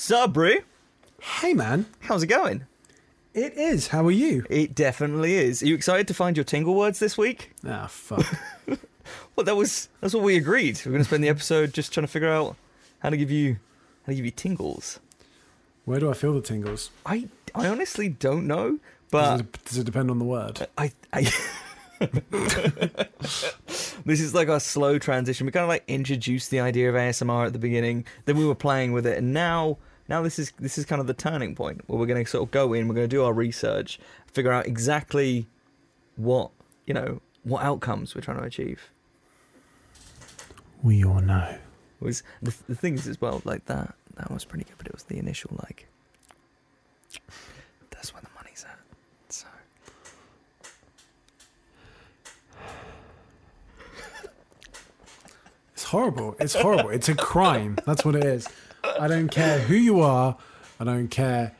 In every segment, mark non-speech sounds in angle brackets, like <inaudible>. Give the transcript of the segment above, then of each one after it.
Sabri, Hey man, how's it going? it is. How are you? It definitely is. Are you excited to find your tingle words this week? Ah, fuck. <laughs> Well, that was that's what we agreed. We're going to spend the episode just trying to figure out how to give you how to give you tingles. Where do I feel the tingles? I I honestly don't know, Does, but it, does it depend on the word? I I. <laughs> this is like our slow transition. We kind of like introduced the idea of ASMR at the beginning, then we were playing with it, and now now this is this is kind of the turning point where we're going to sort of go in. We're going to do our research, figure out exactly what you know what outcomes we're trying to achieve. We all know. was the, the thing is as well like that that was pretty good but it was the initial like that's where the money's at so It's horrible. It's horrible. it's a crime. That's what it is. I don't care who you are. I don't care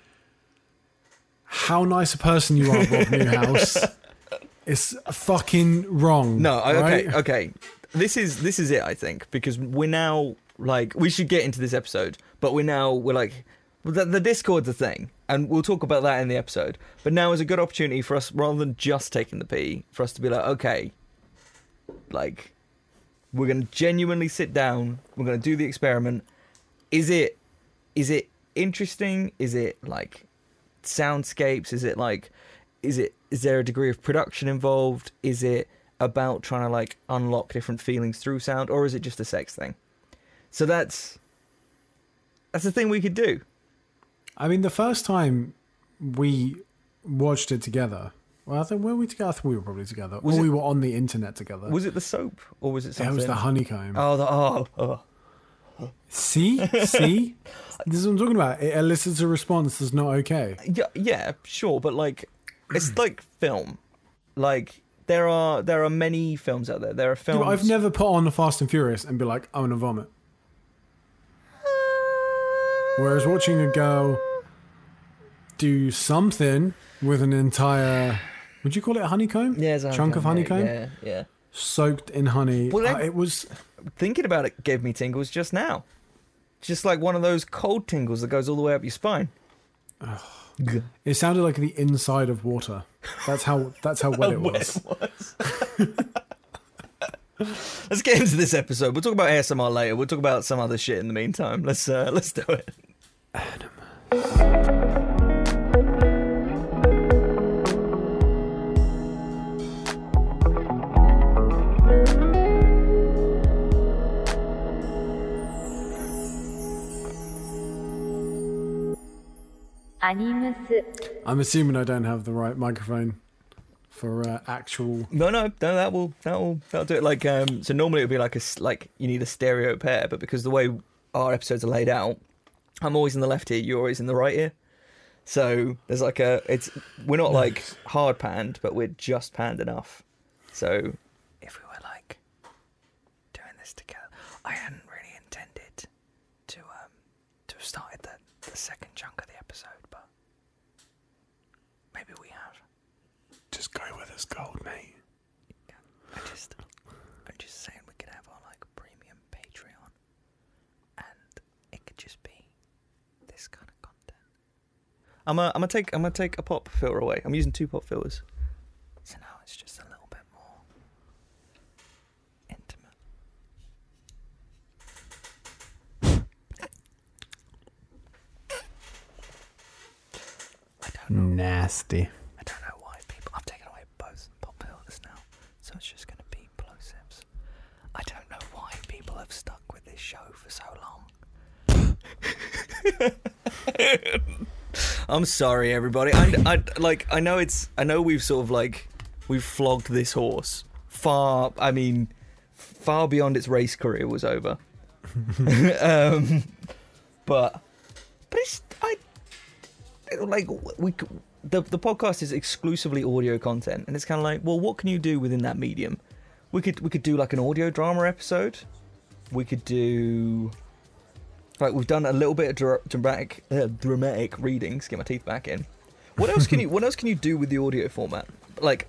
how nice a person you are, Rob Newhouse. <laughs> It's fucking wrong. no I, okay right? okay this is this is it i think because we're now like we should get into this episode but we're now we're like the, the discord's a thing and we'll talk about that in the episode but now is a good opportunity for us rather than just taking the pee for us to be like okay like we're going to genuinely sit down we're going to do the experiment is it is it interesting is it like soundscapes is it like is it is there a degree of production involved is it about trying to like unlock different feelings through sound or is it just a sex thing so that's that's the thing we could do I mean, the first time we watched it together, well, I think were we together? I think we were probably together. Was or it- we were on the internet together. was it the soap or was it something? it was the honeycomb. oh the oh, oh. See, see, <laughs> this is what I'm talking about. It elicits a response that's not okay. yeah yeah sure but like it's <clears throat> like film like there are there are many films out there there are films but I've never put on the Fast and Furious and be like, I'm gonna vomit. Whereas watching a girl do something with an entire, would you call it a honeycomb? yeah, it's a chunk of honeycomb yeah yeah soaked in honey. Well, uh, it was. Thinking about it gave me tingles just now. Just like one of those cold tingles that goes all the way up your spine. It sounded like the inside of water. That's how. That's how <laughs> wet it was. <laughs> let's get into this episode. We'll talk about ASMR later. We'll talk about some other shit in the meantime. Let's uh, let's do it. I'm assuming I don't have the right microphone for uh, actual. No, no, no. That will that will that'll do it. Like um, so normally it would be like a s- like you need a stereo pair, but because the way our episodes are laid out, I'm always in the left ear. You're always in the right ear. So there's like a it's we're not like hard panned, but we're just panned enough. So if we were like doing this together, I hadn't really intended to um to have started the the second chunk of the episode, but maybe we have. Just go with us, gold, mate. I just, I'm just saying we could have our like premium Patreon, and it could just be this kind of content. I'm gonna, I'm gonna take, I'm gonna take a pop filter away. I'm using two pop filters, so now it's just a little bit more intimate. I don't know. Nasty. It's just going to be plosives. I don't know why people have stuck with this show for so long. I'm sorry, everybody. I, I like. I know it's. I know we've sort of like we've flogged this horse far. I mean, far beyond its race career was over. <laughs> um, but but it's I like we the the podcast is exclusively audio content, and it's kind of like, well, what can you do within that medium? We could we could do like an audio drama episode. We could do like we've done a little bit of dra- dramatic uh, dramatic readings. Get my teeth back in. What else can you <laughs> What else can you do with the audio format? Like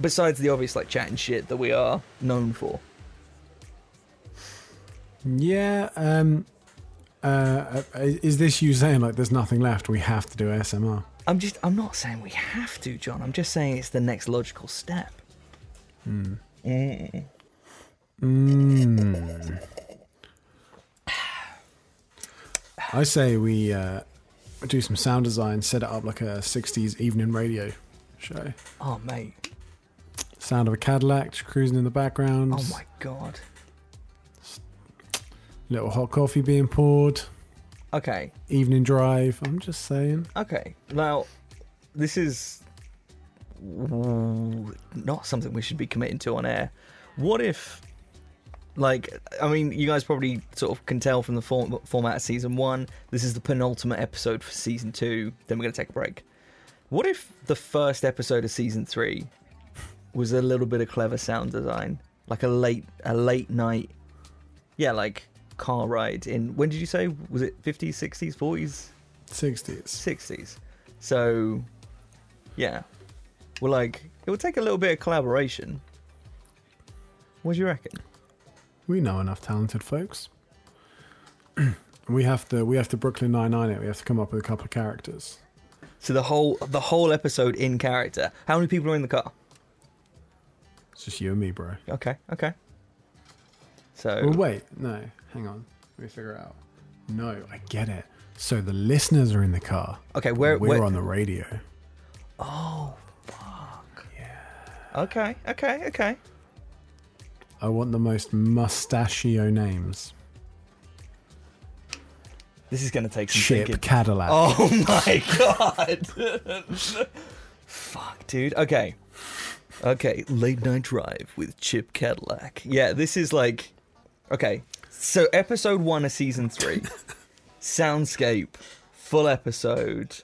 besides the obvious like chat and shit that we are known for. Yeah. Um. uh, is this you saying like there's nothing left? We have to do ASMR. I'm just. I'm not saying we have to, John. I'm just saying it's the next logical step. Mm. Mm. Mm. I say we uh, do some sound design, set it up like a 60s evening radio show. Oh, mate. Sound of a Cadillac just cruising in the background. Oh my god. Little hot coffee being poured. Okay. Evening drive. I'm just saying. Okay. Now, this is not something we should be committing to on air. What if, like, I mean, you guys probably sort of can tell from the form, format of season one, this is the penultimate episode for season two, then we're going to take a break. What if the first episode of season three was a little bit of clever sound design? Like a late, a late night, yeah, like car ride in, when did you say? Was it 50s, 60s, 40s? 60s. 60s. So, yeah. Well, like, it would take a little bit of collaboration. What do you reckon? We know enough talented folks. <clears throat> we have to we have to Brooklyn Nine Nine it. We have to come up with a couple of characters. So the whole the whole episode in character. How many people are in the car? It's just you and me, bro. Okay, okay. So Well, wait, no, hang on. Let me figure it out. No, I get it. So the listeners are in the car. okay, where We're where? on the radio. oh fuck. Yeah. Okay, okay, okay. I want the most mustachio names. This is gonna take some Chip thinking. Cadillac. Oh my <laughs> god. Fuck, dude. Okay. Okay, late night drive with Chip Cadillac. Yeah, this is like Okay. So episode 1 of season 3. <laughs> Soundscape full episode.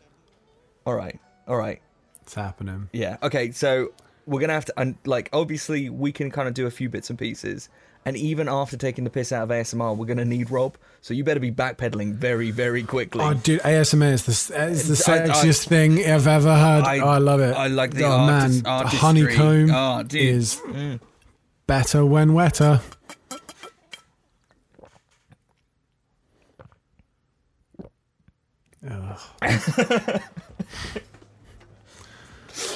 All right. All right. It's happening. Yeah. Okay, so we're to have to and like obviously we can kind of do a few bits and pieces. And even after taking the piss out of ASMR, we're to need Rob. So you better be backpedaling very, very quickly. Oh, dude, ASMR is the, is the I- I- sexiest thing I've ever heard. I- oh, I love it. I like the oh, artist- man, artistry. honeycomb Oh, dude. is Mm. better when wetter.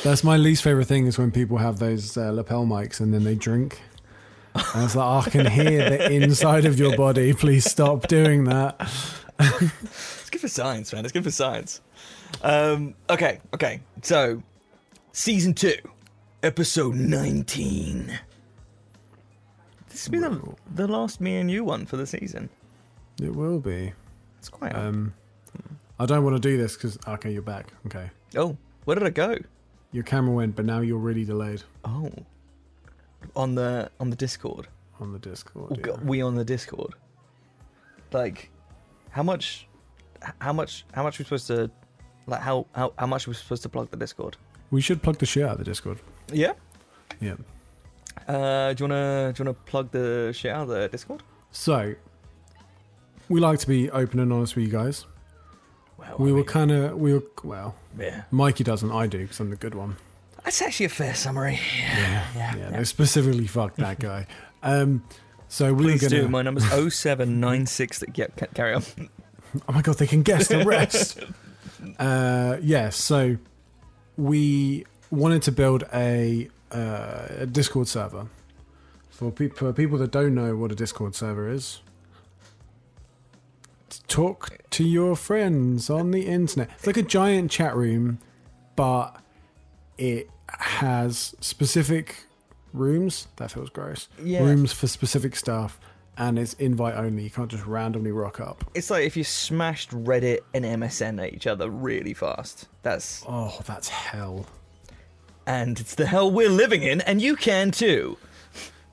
That's my least favorite thing is when people have those uh, lapel mics and then they drink. And it's like, I can hear the inside of your body. Please stop doing that. It's good for science, man. It's good for science. Um, okay, okay. So, season two, episode nineteen. This will be the, the last me and you one for the season. It will be. It's quite. Um, I don't want to do this because okay, you're back. Okay, oh, where did I go? your camera went, but now you're really delayed Oh, on the on the Discord. on the Discord. Yeah. We on the Discord. Like, how much? How much? How much are we supposed to? Like, how how how much are we supposed to plug the Discord? We should plug the shit out of the Discord. Yeah. Yeah. Uh, do you wanna do you wanna plug the shit out of the Discord? So we like to be open and honest with you guys. Well, We I were mean, kind of we were well. yeah. Mikey doesn't. I do because I'm the good one. That's actually a fair summary. Yeah. Yeah. Yeah. They specifically fuck that guy. Um. So we Please were gonna. do. My number's 0796. That, yeah, ca- carry on. Oh my god, they can guess the rest. <laughs> uh, yeah, so we wanted to build a, uh, a Discord server. For, pe- for people that don't know what a Discord server is, talk to your friends on the internet. It's like a giant chat room, but it has specific rooms. That feels gross. Yeah. Rooms for specific stuff, and it's invite only. You can't just randomly rock up. It's like if you smashed Reddit and MSN at each other really fast. That's Oh, that's hell. and it's the hell we're living in, and you can too.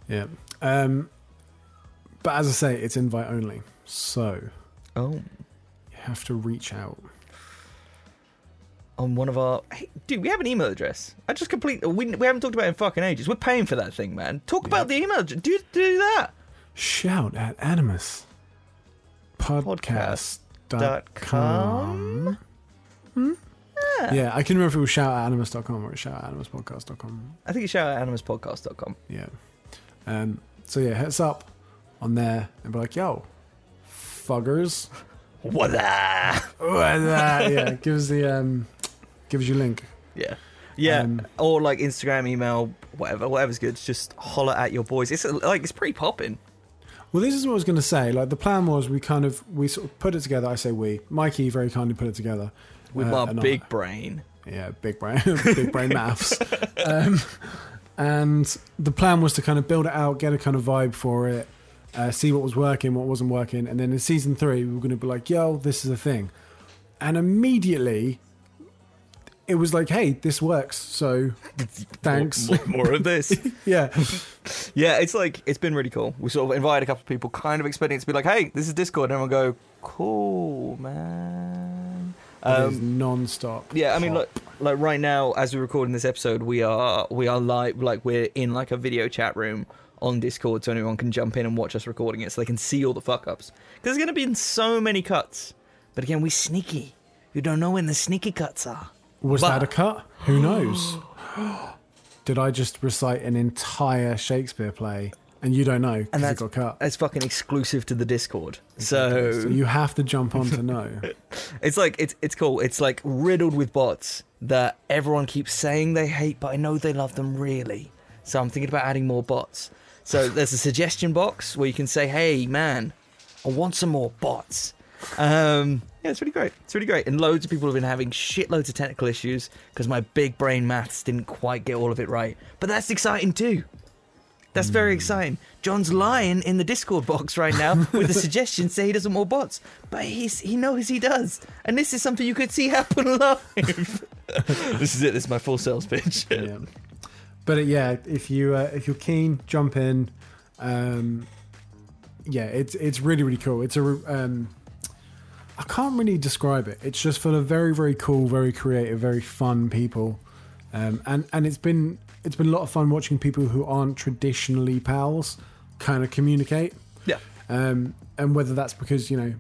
Yeah. Um, but as I say, it's invite only. So Oh, you have to reach out. on one of our hey, dude, we have an email address. I just complete. We, we haven't talked about it in fucking ages. We're paying for that thing, man. Talk about the email. Do do that. Shout at Animus Podcast. Dot com. Hmm? Yeah. I can remember if it was shout at animus.com or shout at animuspodcast.com. I think it's shout out animuspodcast.com. Yeah. Um, so yeah, hits up on there and be like, yo, fuggers, Voila. yeah, gives the um, gives you link. Yeah. Yeah, Um, or like Instagram, email, whatever, whatever's good. Just holler at your boys. It's like it's pretty popping. Well, this is what I was going to say. Like the plan was, we kind of we sort of put it together. I say we. Mikey very kindly put it together with Uh, my and I- big brain. yeah, big brain, <laughs> big brain maths. Um, and the plan was to kind of build it out, get a kind of vibe for it, uh, see what was working, what wasn't working, and then in season three, we were going to be like, "Yo, this is a thing," and immediately. It was like, hey, this works. So, <laughs> thanks. More, more of this. <laughs> yeah, yeah, it's like it's been really cool. We sort of invited a couple of people, kind of expecting it to be like, "Hey, this is Discord," and everyone we'll go, "Cool, man." Um, non-stop. yeah, I mean, like, like right now, as we're recording this episode, we are we are live, like we're in like a video chat room on Discord, so anyone can jump in and watch us recording it, so they can see all the fuck ups. Because there's gonna be in so many cuts, but again, we're sneaky. You don't know when the sneaky cuts are. Was But- that a cut? Who knows? <gasps> Did I just recite an entire Shakespeare play and you don't know And because it got cut? It's fucking exclusive to the Discord. So So you have to jump on to know. <laughs> it's like it's it's cool. It's like riddled with bots that everyone keeps saying they hate, but I know they love them really. So I'm thinking about adding more bots. So there's a suggestion box where you can say, "Hey, man, I want some more bots." Um, yeah, it's really great. It's really great, and loads of people have been having shitloads of technical issues because my big brain maths didn't quite get all of it right. But that's exciting too. That's very exciting. John's lying in the Discord box right now <laughs> with a suggestion say he doesn't want bots, but he's he knows he does, and this is something you could see happen <laughs> live. <laughs> this is it. This is my full sales pitch. yeah. But uh, yeah, if you uh, if you're keen, jump in. Um, yeah, it's it's really really cool. It's a um, I can't really describe it. It's just full of very very cool, very creative, very fun people, um, and and it's been it's been a lot of fun watching people who aren't traditionally pals kind of communicate. Yeah. Um, and whether that's because you know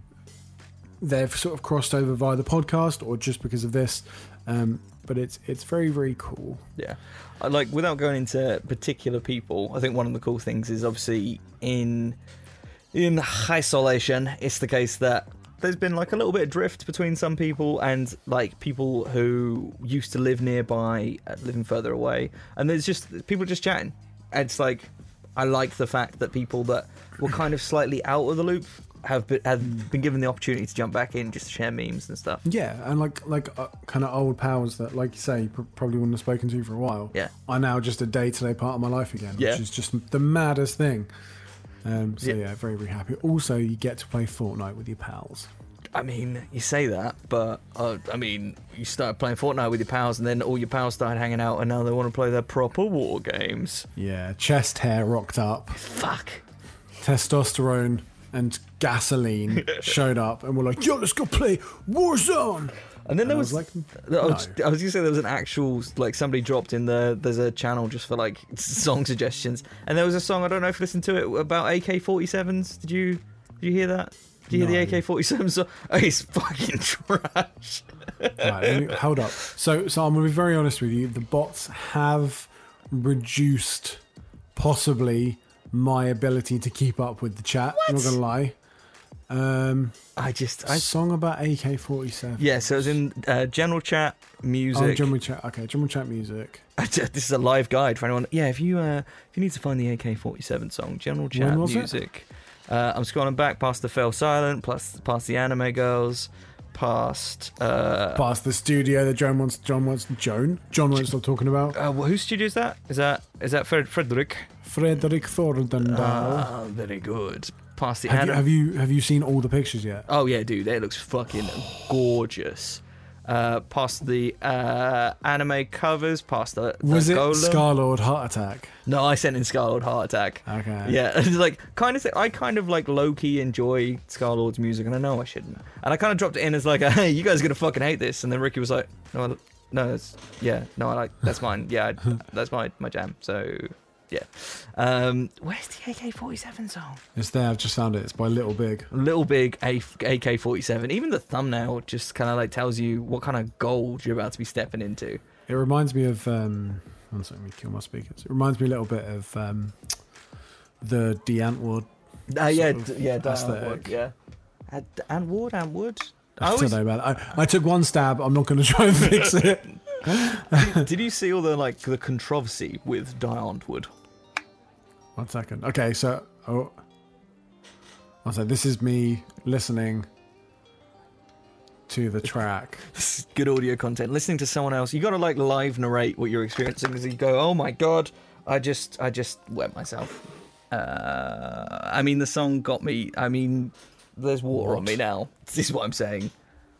they've sort of crossed over via the podcast or just because of this, um, but it's it's very very cool. Yeah, like without going into particular people. I think one of the cool things is obviously in in isolation, it's the case that there's been like a little bit of drift between some people and like people who used to live nearby, uh, living further away, and there's just people just chatting. It's like I like the fact that people that were kind of slightly out of the loop have been, have been given the opportunity to jump back in just to share memes and stuff. Yeah, and like like uh, kind of old pals that, like you say, pr- probably wouldn't have spoken to for a while. Yeah. are now just a day to day part of my life again, Yeah. which is just the maddest thing. Um, so Yeah. yeah. very very happy. Also, you get to play Fortnite with your pals. I mean, you say that, but uh, I mean, you started playing Fortnite with your pals, and then all your pals started hanging out, and now they want to play their proper war games. Yeah, chest hair rocked up, Fuck. testosterone and gasoline showed up, and we're like, "Yo, let's go play Warzone." And then And there was, was like, I was, I was gonna say there was an actual like somebody dropped in the there's a channel just for like <laughs> song suggestions, and there was a song I don't know if you listened to it about AK-47s. Did you did you hear that? Did you hear the AK-47 song? <laughs> Oh, it's fucking trash. Right, me- hold up. So, so I'm gonna be very honest with you. The bots have reduced, possibly, my ability to keep up with the chat. I'm not gonna lie. Um, I just a I song about AK-47. yeah. So it was in uh, general chat Oh, music. general chat. Okay, general chat music. <laughs> this is a live guide for anyone. Yeah, if you uh, if you need to find the AK-47 song, general chat When was it? music. Uh, I'm scrolling back past the Fell Silent, plus past the Anime Girls, past uh, Past the studio that John wants. John wants. Joan. John wants to talking about. uh, whose studio is that? Is that is that Fred Frederick? Frederick Thordendal. Ah, very good. Past the have, you, have you have you seen all the pictures yet? Oh yeah, dude, that looks fucking gorgeous. Uh, past the uh, anime covers, past the, the Was it Golem. Star Lord Heart Attack? No, I sent in Scarlxrd Heart Attack. Okay. Yeah, <laughs> it's like kind of. Th- I kind of like low key enjoy Scarlxrd's music, and I know I shouldn't. And I kind of dropped it in as like, <laughs> "Hey, you guys are gonna fucking hate this." And then Ricky was like, "No, I- no, yeah, no, I like that's mine. Yeah, I, <laughs> that's my my jam." So yeah. Um, where's the AK-47 song? It's there. I've just found it. It's by Little Big. Little big A- AK-47. Even the thumbnail just kind of like tells you what kind of gold you're about to be stepping into. It reminds me of. Um, one second, let me kill my speakers. It reminds me a little bit of um, the Die Antwoord. Uh, yeah, d- yeah, Dial aesthetic. Wood, yeah. And, and wood, and wood. I I always, don't know about. I, I took one stab. I'm not going <laughs> to try and fix it. did you see all the like the controversy with Die Antwoord? One second. Okay, so oh, say this is me listening to the track. This is good audio content. Listening to someone else, you got to like live narrate what you're experiencing because you go, "Oh my god, I just, I just wet myself." Uh, I mean, the song got me. I mean, there's water on me now. This <laughs> is what I'm saying.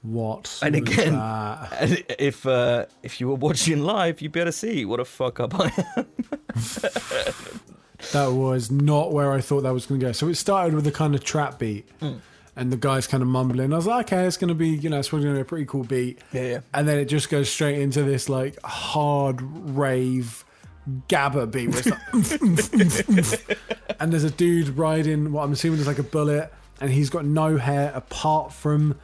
What? And again-? <laughs> And if uh, if you were watching live, you'd be able to see what a fuck up I am. <laughs> that was not where I thought that was going to go. So it started with a kind of trap beat, Hmm. and the guy's kind of mumbling. I was like, okay, it's going to be, you know, it's probably going to be a pretty cool beat. Yeah, yeah. And then it just goes straight into this like hard rave gabba beat. Where it's like, "Oomph, oomph, oomph, oomph." <laughs> and there's a dude riding what I'm assuming is like a bullet, and he's got no hair apart from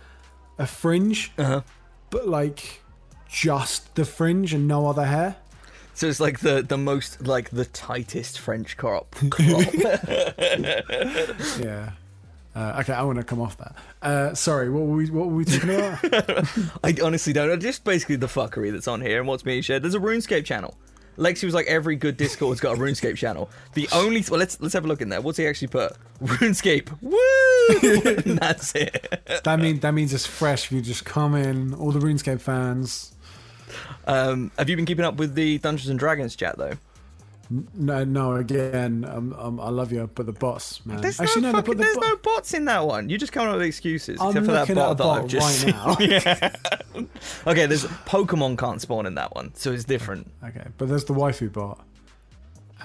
a fringe, Uh-huh. but like just the fringe and no other hair. So it's like the the most like the tightest French crop. <laughs> crop. <laughs> Yeah. Uh, okay, I want to come off that. Uh, sorry, what were we what were we talking about? <laughs> I honestly don't know. Just basically the fuckery that's on here and what's being shared. There's a RuneScape channel. Lexi was like, every good Discord's got a RuneScape channel. The only well, let's let's have a look in there. What's he actually put? RuneScape. Woo! and that's it. that mean that means it's fresh. If you just come in, all the RuneScape fans. Um, have you been keeping up with the Dungeons and Dragons chat though? No, no. Again, um, um, I love you, but the boss, man. There's Actually, no, no, fucking, the, there's bo- no bots in that one. You're just coming up with excuses, I'm except for that bot at that a I've just right seen. now. <laughs> Okay, there's Pokemon can't spawn in that one, so it's different. Okay, but there's the waifu bot.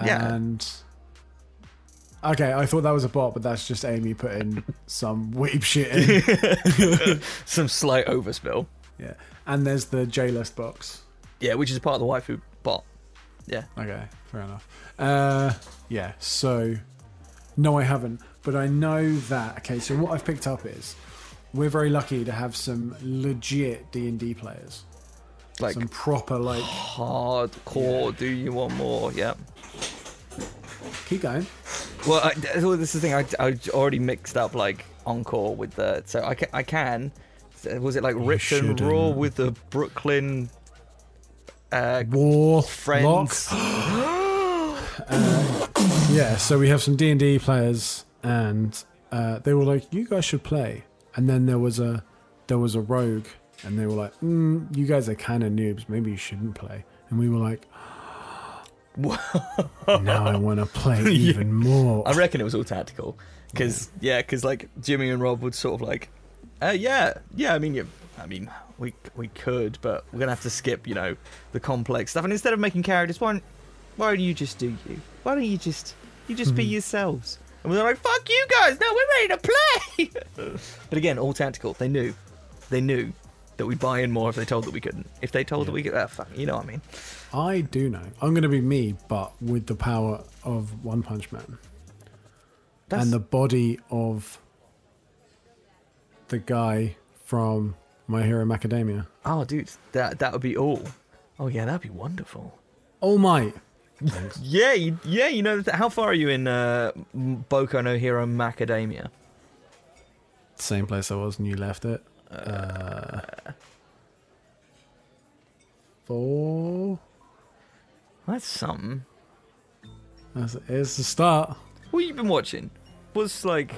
Yeah. And okay, I thought that was a bot, but that's just Amy putting some weep shit in. <laughs> Some slight overspill. Yeah. And there's the J list box. Yeah, which is part of the waifu bot. Yeah. Okay, fair enough. Uh, yeah. So, no, I haven't, but I know that. Okay, so what I've picked up is we're very lucky to have some legit D and D players, Like some proper like. hardcore. Do you want more? Yeah. Keep going. Well, I, well, this is the thing. I, I already mixed up like encore with the. So I can. I can was it like Ripped and Raw with the Brooklyn uh, War friends? Lock. <gasps> Yeah, so we have some D and D players, and uh, they were like, "You guys should play." And then there was a there was a rogue, and they were like, mm, "You guys are kind of noobs. Maybe you shouldn't play." And we were like, <gasps> "Now I want to play <laughs> even more." I reckon it was all tactical. Because yeah, because like Jimmy and Rob would sort of like, uh, yeah, yeah. I mean, you, I mean, we we could, but we're gonna have to skip, you know, the complex stuff. And instead of making characters, why don't, why don't you just do you? Why don't you just you just be Mm-hmm. yourselves? And we're like, fuck you guys! No, we're ready to play. <laughs> but again, all tactical. They knew, they knew that we'd buy in more if they told that we couldn't. If they told that we could, ah, fuck, you know what I mean. I do know. I'm going to be me, but with the power of One Punch Man That's, and the body of the guy from My Hero Macadamia. oh, dude, that that would be all. Oh yeah, that'd be wonderful. Oh my! Yeah, you, yeah, you know. How far are you in uh, Boku no Hero Macadamia? Same place I was when you left it. Uh, four. That's something. That's, it's the start. What you been watching? Was like,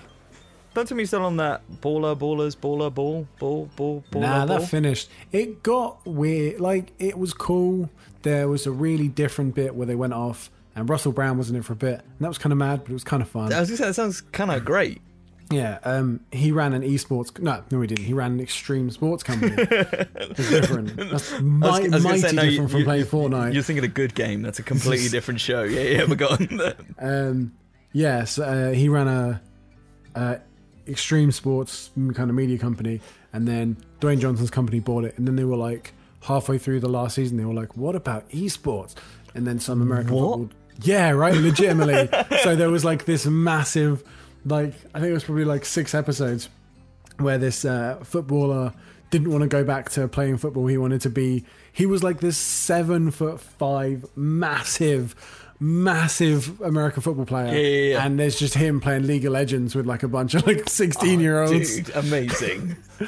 don't tell me you're still on that baller, ballers, baller, ball, ball, ball, baller, nah, ball. that finished. It got weird. Like it was cool. There was a really different bit where they went off, and Russell Brand was in it for a bit, and that was kind of mad, but it was kind of fun. I was gonna say that sounds kind of great. Yeah, um, he ran an esports. No, no, he didn't. He ran an extreme sports company. it's different. <laughs> That's I was, I was mighty say, no, different you, from you, playing Fortnite. You're thinking a good game. That's a completely <laughs> different show. Yeah, yeah, but go on. Um, yes, uh, he ran a, uh extreme sports kind of media company, and then Dwayne Johnson's company bought it, and then they were like halfway through the last season, they were like, "What about esports?" And then some American What? football. Yeah, right, legitimately. <laughs> so there was like this massive, like I think it was probably like six episodes where this uh, footballer didn't want to go back to playing football. He wanted to be. He was like this seven foot five, massive massive American football player, Yeah, yeah, yeah. and there's just him playing League of Legends with like a bunch of like 16 year olds. Dude, amazing. <laughs>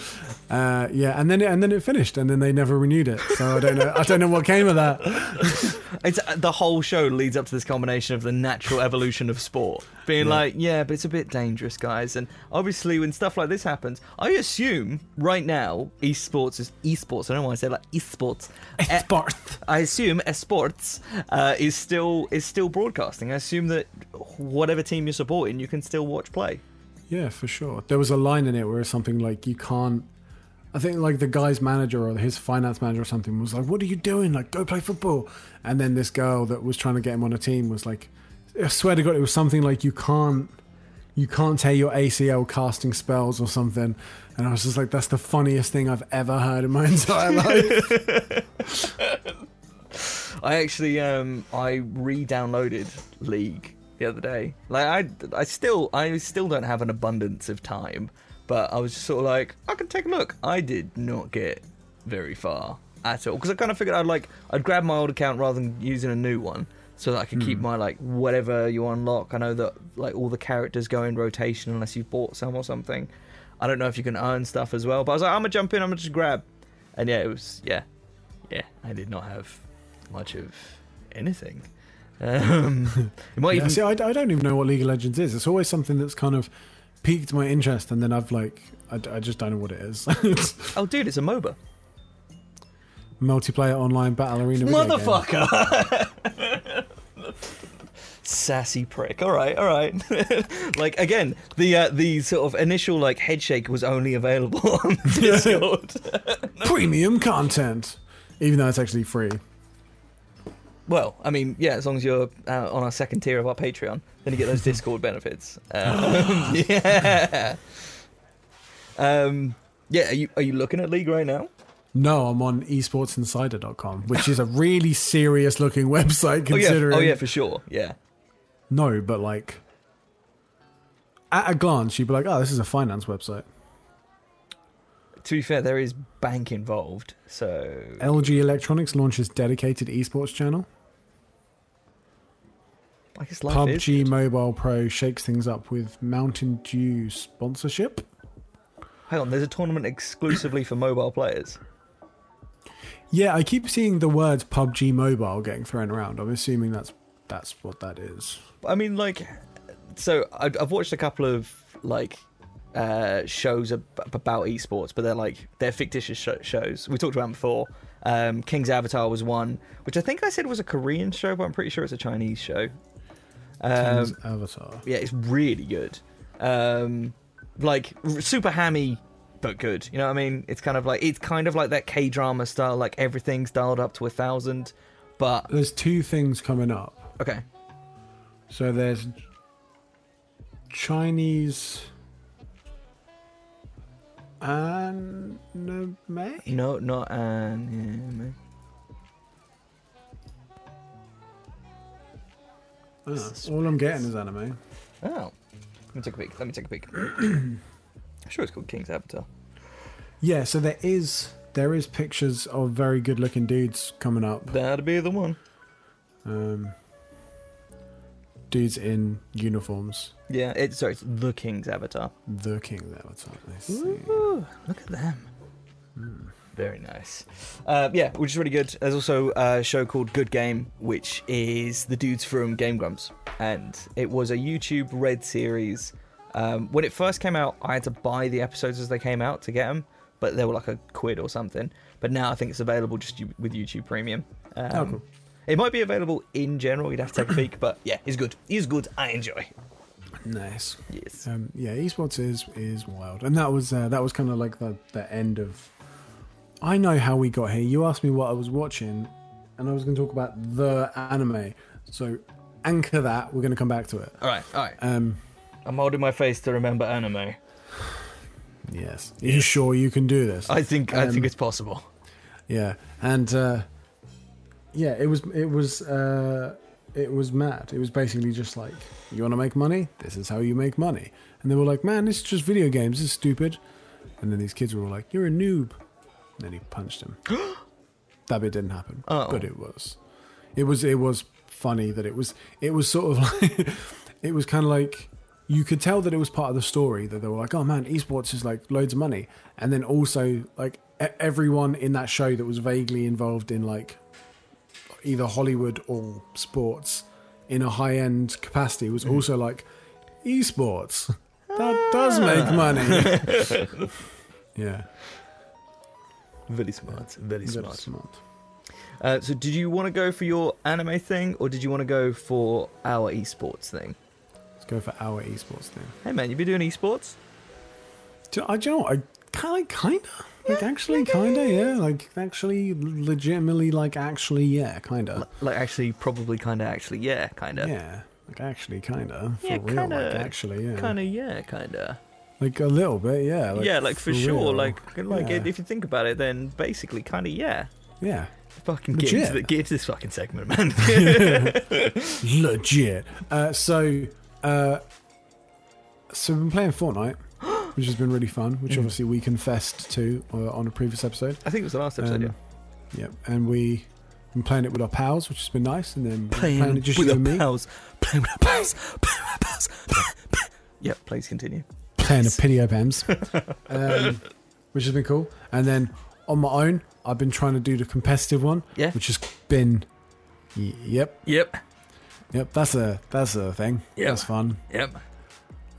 Uh, yeah, and then it, and then it finished, and then they never renewed it. So I don't know. I don't know what came of that. <laughs> It's the whole show leads up to this combination of the natural evolution of sport, being Yeah. like, yeah, but it's a bit dangerous, guys. And obviously, when stuff like this happens, I assume right now esports is esports. I don't know why I say like esports. <laughs> Esports. Barth. I assume esports uh, is still is still broadcasting. I assume that whatever team you're supporting, you can still watch play. Yeah, for sure. There was a line in it where something like you can't. I think like the guy's manager or his finance manager or something was like, "What are you doing? Like, go play football." And then this girl that was trying to get him on a team was like, "I swear to God, it was something like you can't, you can't tear your ACL casting spells or something." And I was just like, "That's the funniest thing I've ever heard in my <laughs> entire life." <laughs> I actually um I re-downloaded League the other day. Like I I still I still don't have an abundance of time, but I was just sort of like I can take a look. I did not get very far at all because I kind of figured I'd like I'd grab my old account rather than using a new one so that I could keep my like whatever you unlock. I know that like all the characters go in rotation unless you've bought some or something. I don't know if you can earn stuff as well, but I was like I'm gonna jump in. I'm gonna just grab, and yeah, it was yeah, yeah. I did not have much of anything. Um, <laughs> it might yeah, even see, I, I don't even know what League of Legends is. It's always something that's kind of piqued my interest, and then I've like, I, I just don't know what it is. <laughs> oh, dude, it's a MOBA. multiplayer online battle arena. Motherfucker! <laughs> Sassy prick. All right, all right. <laughs> like again, the uh, the sort of initial like head shake was only available <laughs> on Discord. <laughs> Premium content, even though it's actually free. well, I mean, yeah, as long as you're uh, on our second tier of our Patreon, then you get those Discord benefits. Um, yeah. Um, yeah. Are you are you looking at League right now? No, I'm on esportsinsider.com, which is a really serious looking website Oh yeah. considering. Oh yeah, for sure. Yeah. No, but like at a glance, you'd be like, "Oh, this is a finance website." To be fair, there is bank involved, so LG Electronics launches dedicated esports channel. I guess life PUBG. Mobile Pro shakes things up with Mountain Dew sponsorship. Hang on, there's a tournament exclusively for mobile players. Yeah, I keep seeing the words PUBG Mobile getting thrown around. I'm assuming that's that's what that is. I mean, like, so I've I've watched a couple of like uh, shows ab- about esports, but they're like they're fictitious sh- shows. We talked about them before. Um, King's Avatar was one, which I think I said was a Korean show, but I'm pretty sure it's a Chinese show. Um, King's Avatar. yeah, it's really good. Um, like r- super hammy, but good. You know what I mean? It's kind of like it's kind of like that K drama style, like everything's dialed up to a thousand. But There's two things coming up. Okay, So there's Chinese anime. no, not anime. Oh, all I'm getting is anime. Oh, let me take a peek. Let me take a peek. <clears throat> I'm sure it's called King's Avatar. Yeah, so there is there is pictures of very good looking dudes coming up. That'd be the one. Um, dudes in uniforms. Yeah, it's sorry, it's the King's Avatar. The King's Avatar. I see. Ooh, look at them. Very nice. Uh, yeah, which is really good. There's also a show called Good Game, which is the dudes from Game Grumps, and it was a YouTube Red series. Um, when it first came out, I had to buy the episodes as they came out to get them, but they were like a quid or something. But now I think it's available just with YouTube Premium. Um, Oh, cool. It might be available in general. You'd have to take a peek, but yeah, it's good. It's good. I enjoy. Nice. Yes. Um, yeah, esports is is wild, and that was uh, that was kind of like the the end of. I know how we got here. You asked me what I was watching, and I was going to talk about the anime. So anchor that. We're going to come back to it. All right. All right. Um, I'm holding my face to remember anime. <sighs> yes. Are you sure you can do this? I think. I Um, think it's possible. Yeah, and uh, yeah, it was it was uh, it was mad. It was basically just like, you want to make money? This is how you make money. And they were like, man, this is just video games. This is stupid. And then these kids were all like, you're a noob. And then he punched him. <gasps> that bit didn't happen, Oh. but it was, it was it was funny that it was it was sort of <laughs> like it was kind of like you could tell that it was part of the story that they were like, oh man, esports is like loads of money, and then also like everyone in that show that was vaguely involved in like either Hollywood or sports in a high end capacity was also like esports <laughs> that does make money. <laughs> yeah, Very smart. Very very smart. smart. Uh, so, did you want to go for your anime thing, or did you want to go for our esports thing? Let's go for our esports thing. Hey, man, you be doing esports? Do, I, do you know what? I kind of, kind of, like actually, kind of, yeah. Like actually, legitimately, like actually, yeah, kind of, Like, actually, probably, kind of, actually, yeah, kind of. yeah. Like actually, kind of, for Yeah, real. kinda- like actually, yeah. Kind of, yeah, kind of. Like a little bit, yeah. Like, yeah, like for, real. sure. Like, like Yeah. if you think about it, then basically, kind of, yeah. yeah, Fucking get into, Legit. the, get into this fucking segment, man. <laughs> <laughs> legit. Uh, so, uh, so we've been playing Fortnite, which has been really fun. Which Mhm. obviously we confessed to uh, on a previous episode. I think it was the last episode, Um, Yep, and we been playing it with our pals, which has been nice. And then yeah. Playing, it just with you and me, pals. Playing with our pals. Playing with our pals. yep, please continue. playing a. Pidio Pems, um, which has been cool. And then on my own, I've been trying to do the competitive one, Yeah. which has been, yep, Yep. yep. That's a that's a thing. Yep. That's fun. Yep.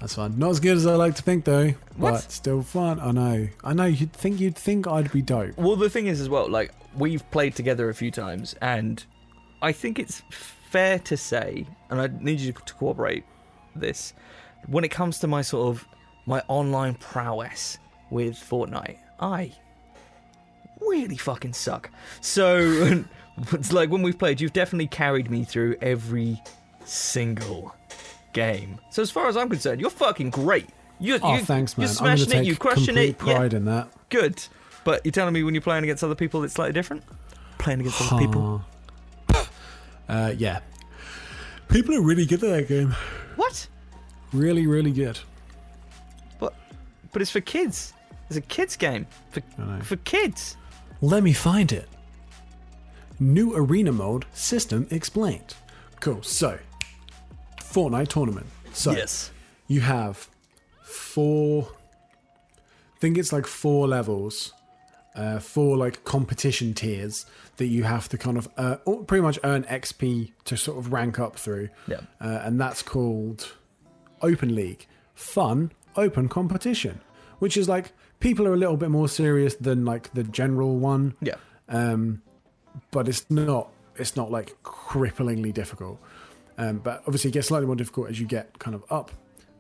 That's fun. Not as good as I like to think though, What? but still fun. I know. I know. You'd think you'd think I'd be dope. Well, the thing is, as well, like we've played together a few times, and I think it's fair to say, and I need you to cooperate this, when it comes to my sort of my online prowess with Fortnite, I really fucking suck. So <laughs> it's like when we've played, you've definitely carried me through every single game. So as far as I'm concerned, you're fucking great. You're, Oh, you, thanks, man. You're smashing it. You're crushing it. Yeah, pride in that. good. But you're telling me when you're playing against other people, it's slightly different. Playing against other people. Uh, yeah. People are really good at that game. What? Really, really good. But but it's for kids. It's a kids game for for kids. Let me find it. New arena mode system explained. Cool. So, Fortnite tournament. So yes. you have four. I think it's like four levels, uh, four like competition tiers that you have to kind of uh, pretty much earn XP to sort of rank up through, Yeah. uh, and that's called Open League. Fun open competition, which is like people are a little bit more serious than like the general one Yeah. um, but it's not it's not like cripplingly difficult. Um, but obviously, it gets slightly more difficult as you get kind of up.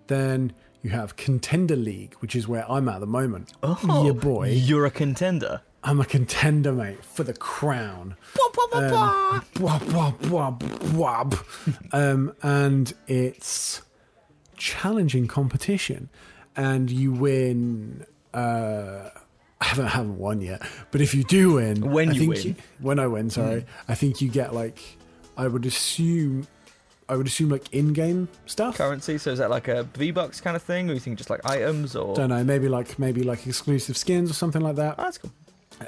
Then you have Contender League, which is where I'm at the moment. Oh, yeah, boy, You're a contender. I'm a contender, mate, for the crown. Um, bwah, bwah, bwah. um, and it's challenging competition, and you win. Uh, I haven't, haven't won yet, but if you do win, When I you win. when I win, sorry, I think you get like, I would assume, I would assume like in-game stuff. Currency. So is that like a V Bucks kind of thing, or you think just like items, or? Don't know, maybe like maybe like exclusive skins or something like that. Oh, that's cool.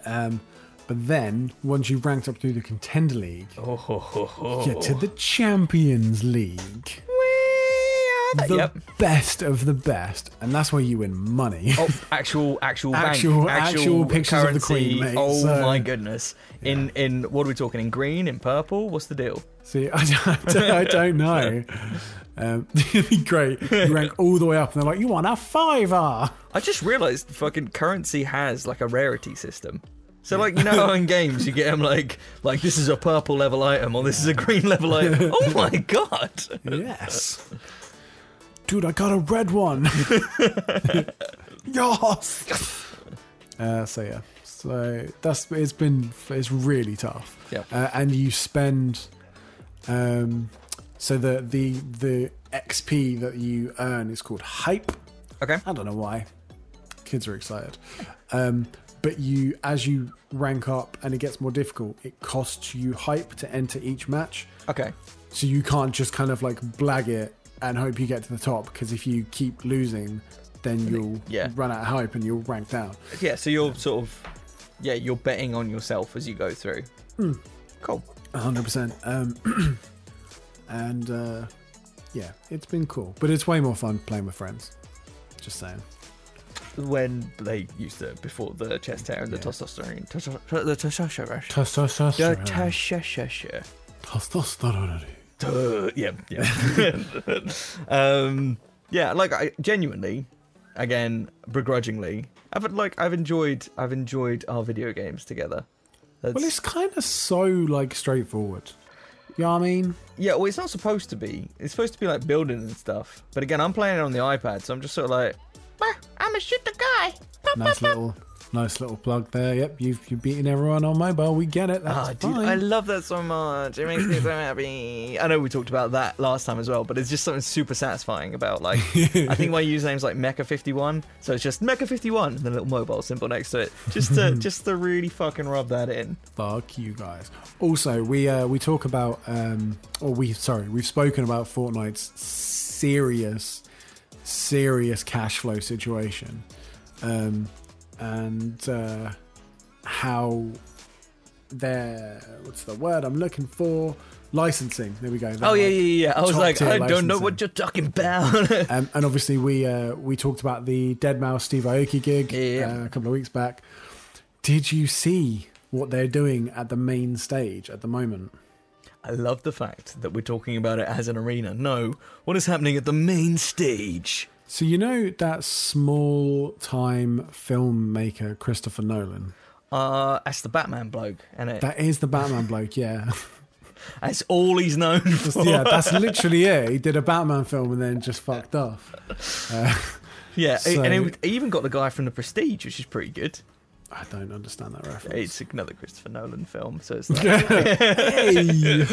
Um, but then once you've ranked up through the contender league, Oh, ho, ho, ho. get to the Champions League. The- yep. best of the best. And that's where you win money. Oh, actual, actual, bank, Actual- actual pictures of the. Queen, mate, Oh so- my goodness! In in what are we talking? In green, in purple? What's the deal? See, I don't, I don't <laughs> know. Um, <laughs> it'd be great. You rank <laughs> all the way up, and they're like, "You want a fiver?" I just realised fucking currency has like a rarity system. So like you know how in games you get them like like this is a purple level item or this is a green level item. Oh my god! Yes, dude, I got a red one. <laughs> yes. Uh, so yeah, so that's it's been it's really tough. Yeah. uh, and you spend um so the the the xp that you earn is called hype Okay. i don't know why kids are excited um but you as you rank up and it gets more difficult it costs you hype to enter each match Okay. so you can't just kind of like blag it and hope you get to the top because if you keep losing then you'll Yeah. run out of hype and you'll rank down Yeah. So you're sort of yeah you're betting on yourself as you go through. Hmm. Cool. hundred percent. Um, <clears throat> and uh, yeah, it's been cool. But it's way more fun playing with friends. Just saying. When they used to before the chest hair and the Yeah. testosterone, the testosterone, the Testosterone. testosterone. Testosterone. <laughs> Duh, yeah, yeah. <laughs> um, yeah, like I genuinely, again, begrudgingly, I've like I've enjoyed I've enjoyed our video games together. That's, Well, it's kind of so like straightforward. You know what I mean? yeah, well, it's not supposed to be. It's supposed to be like building and stuff. But again, I'm playing it on the iPad, so I'm just sort of like, "Bah, I'm a shooter guy. Nice little, nice little plug there. Yep, you've you've beaten everyone on mobile. We get it. That's Ah, dude, fine. I love that so much. It makes me so happy. I know we talked about that last time as well, but it's just something super satisfying about like. I think my username's like Mecha51, so it's just Mecha51 and the little mobile symbol next to it, just to <laughs> just to really fucking rub that in. Fuck you guys. Also, we uh, we talk about um, or we sorry, we've spoken about Fortnite's serious, serious cash flow situation, um, and uh, how their what's the word I'm looking for licensing. There we go. Oh yeah, yeah, yeah. I was like, I don't know what you're talking about. <laughs> Um, and obviously, we uh, we talked about the deadmau5 Steve Aoki gig Yeah. uh, a couple of weeks back. Did you see what they're doing at the main stage at the moment? I love the fact that we're talking about it as an arena. No, what is happening at the main stage? So you know that small time filmmaker Christopher Nolan. Uh, that's the Batman bloke, and it That is the Batman bloke, yeah. <laughs> that's all he's known <laughs> for. yeah, that's literally <laughs> it. He did a Batman film and then just fucked off. Uh, Yeah, So- and it, he even got the guy from The Prestige, which is pretty good. I don't understand that reference. It's another Christopher Nolan film, so it's like, Hey!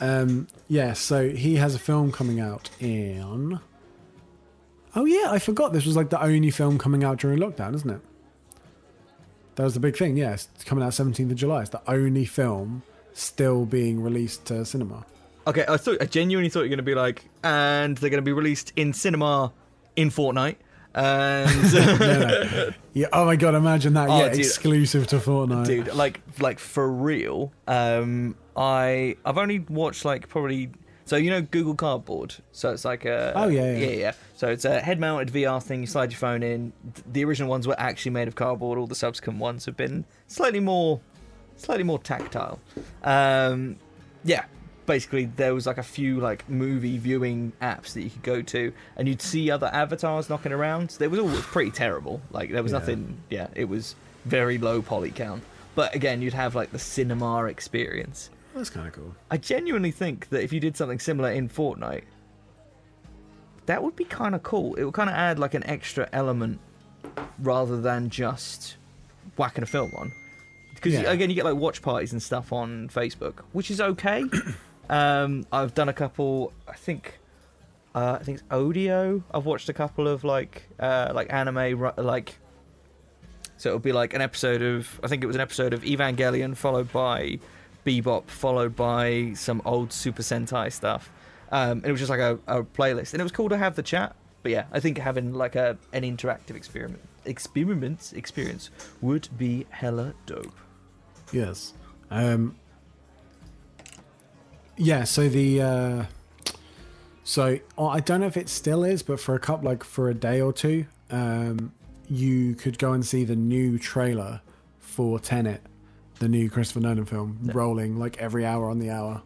um, yeah, so he has a film coming out in. Oh yeah, I forgot this was like the only film coming out during lockdown, isn't it? That was the big thing. Yeah, it's coming out 17th of July. It's the only film still being released to cinema. okay, I thought I genuinely thought you were going to be like, and they're going to be released in cinema in Fortnite, and <laughs> No, no. yeah. Oh my god, imagine that. Oh, yeah, dude. exclusive to Fortnite. dude, like like for real. Um, I I've only watched like probably. So you know Google Cardboard. So it's like a Oh, yeah, yeah. yeah yeah. So it's a head-mounted VR thing. You slide your phone in. The original ones were actually made of cardboard. All the subsequent ones have been slightly more, slightly more tactile. Um, yeah. Basically, there was like a few like movie viewing apps that you could go to, and you'd see other avatars knocking around. It was all pretty terrible. Like there was Yeah. nothing. Yeah, it was very low poly count. But again, you'd have like the cinema experience. That's kind of cool. I genuinely think that if you did something similar in Fortnite, that would be kind of cool. It would kind of add like an extra element rather than just whacking a film on. Because Yeah. again, you get like watch parties and stuff on Facebook, which is okay. <coughs> um, I've done a couple. I think. Uh, I think it's Audio. I've watched a couple of like uh, like anime like. So it'll be like an episode of I think it was an episode of Evangelion followed by Bebop followed by some old Super Sentai stuff. Um, and it was just like a, a playlist, and it was cool to have the chat. But yeah, I think having like a an interactive experiment experiment experience would be hella dope. Yes. Um, yeah. So the uh, so oh, I don't know if it still is, but for a couple like for a day or two, um, you could go and see the new trailer for Tenet, the new Christopher Nolan film, rolling like every hour on the hour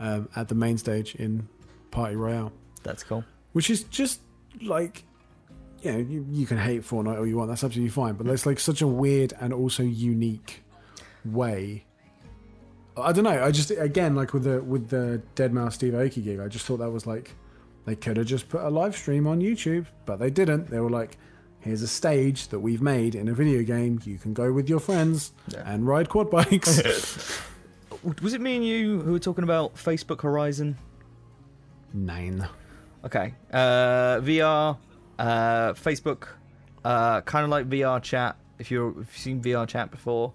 um, at the main stage in Party Royale, That's cool. which is just like. You know, you, you can hate Fortnite all you want. That's absolutely fine. But it's like such a weird and also unique way. I don't know. I just again like with the with the deadmau5 Steve Aoki gig, I just thought that was like they could have just put a live stream on YouTube, but they didn't. They were like, "Here's a stage that we've made in a video game. You can go with your friends Yeah. and ride quad bikes." <laughs> Was it me and you who were talking about Facebook Horizon? Nine. Okay. Uh, VR, uh, Facebook, uh, kind of like VR chat. If you're if you've seen VR chat before,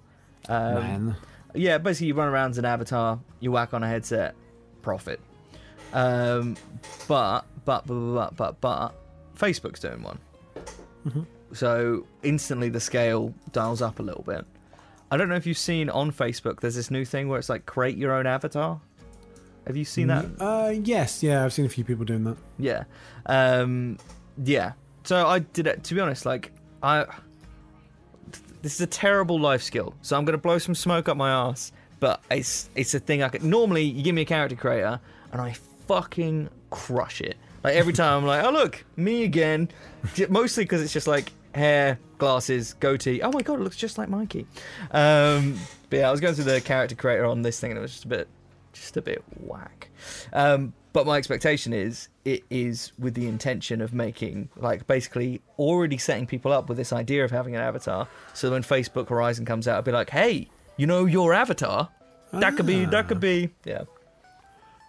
um, Nine. yeah, basically you run around as an avatar, you whack on a headset, profit. Um, but but but but but but Facebook's doing one, Mhm. so instantly the scale dials up a little bit. I don't know if you've seen on Facebook. There's this new thing where it's like create your own avatar. Have you seen that? Uh, yes, yeah, I've seen a few people doing that. Yeah. Um, yeah. So I did it. To be honest, like I, this is a terrible life skill. So I'm gonna blow some smoke up my ass. But it's it's a thing I could. Normally, you give me a character creator, and I fucking crush it. Like every time, I'm like, oh look, me again. Mostly because it's just like hair, glasses, goatee. Oh my god, it looks just like Mikey. Um, but yeah, I was going through the character creator on this thing, and it was just a bit, just a bit whack. Um, but my expectation is it is with the intention of making like basically already setting people up with this idea of having an avatar. So when Facebook Horizon comes out, I'll be like, hey, you know your avatar. That could be. That could be. Yeah.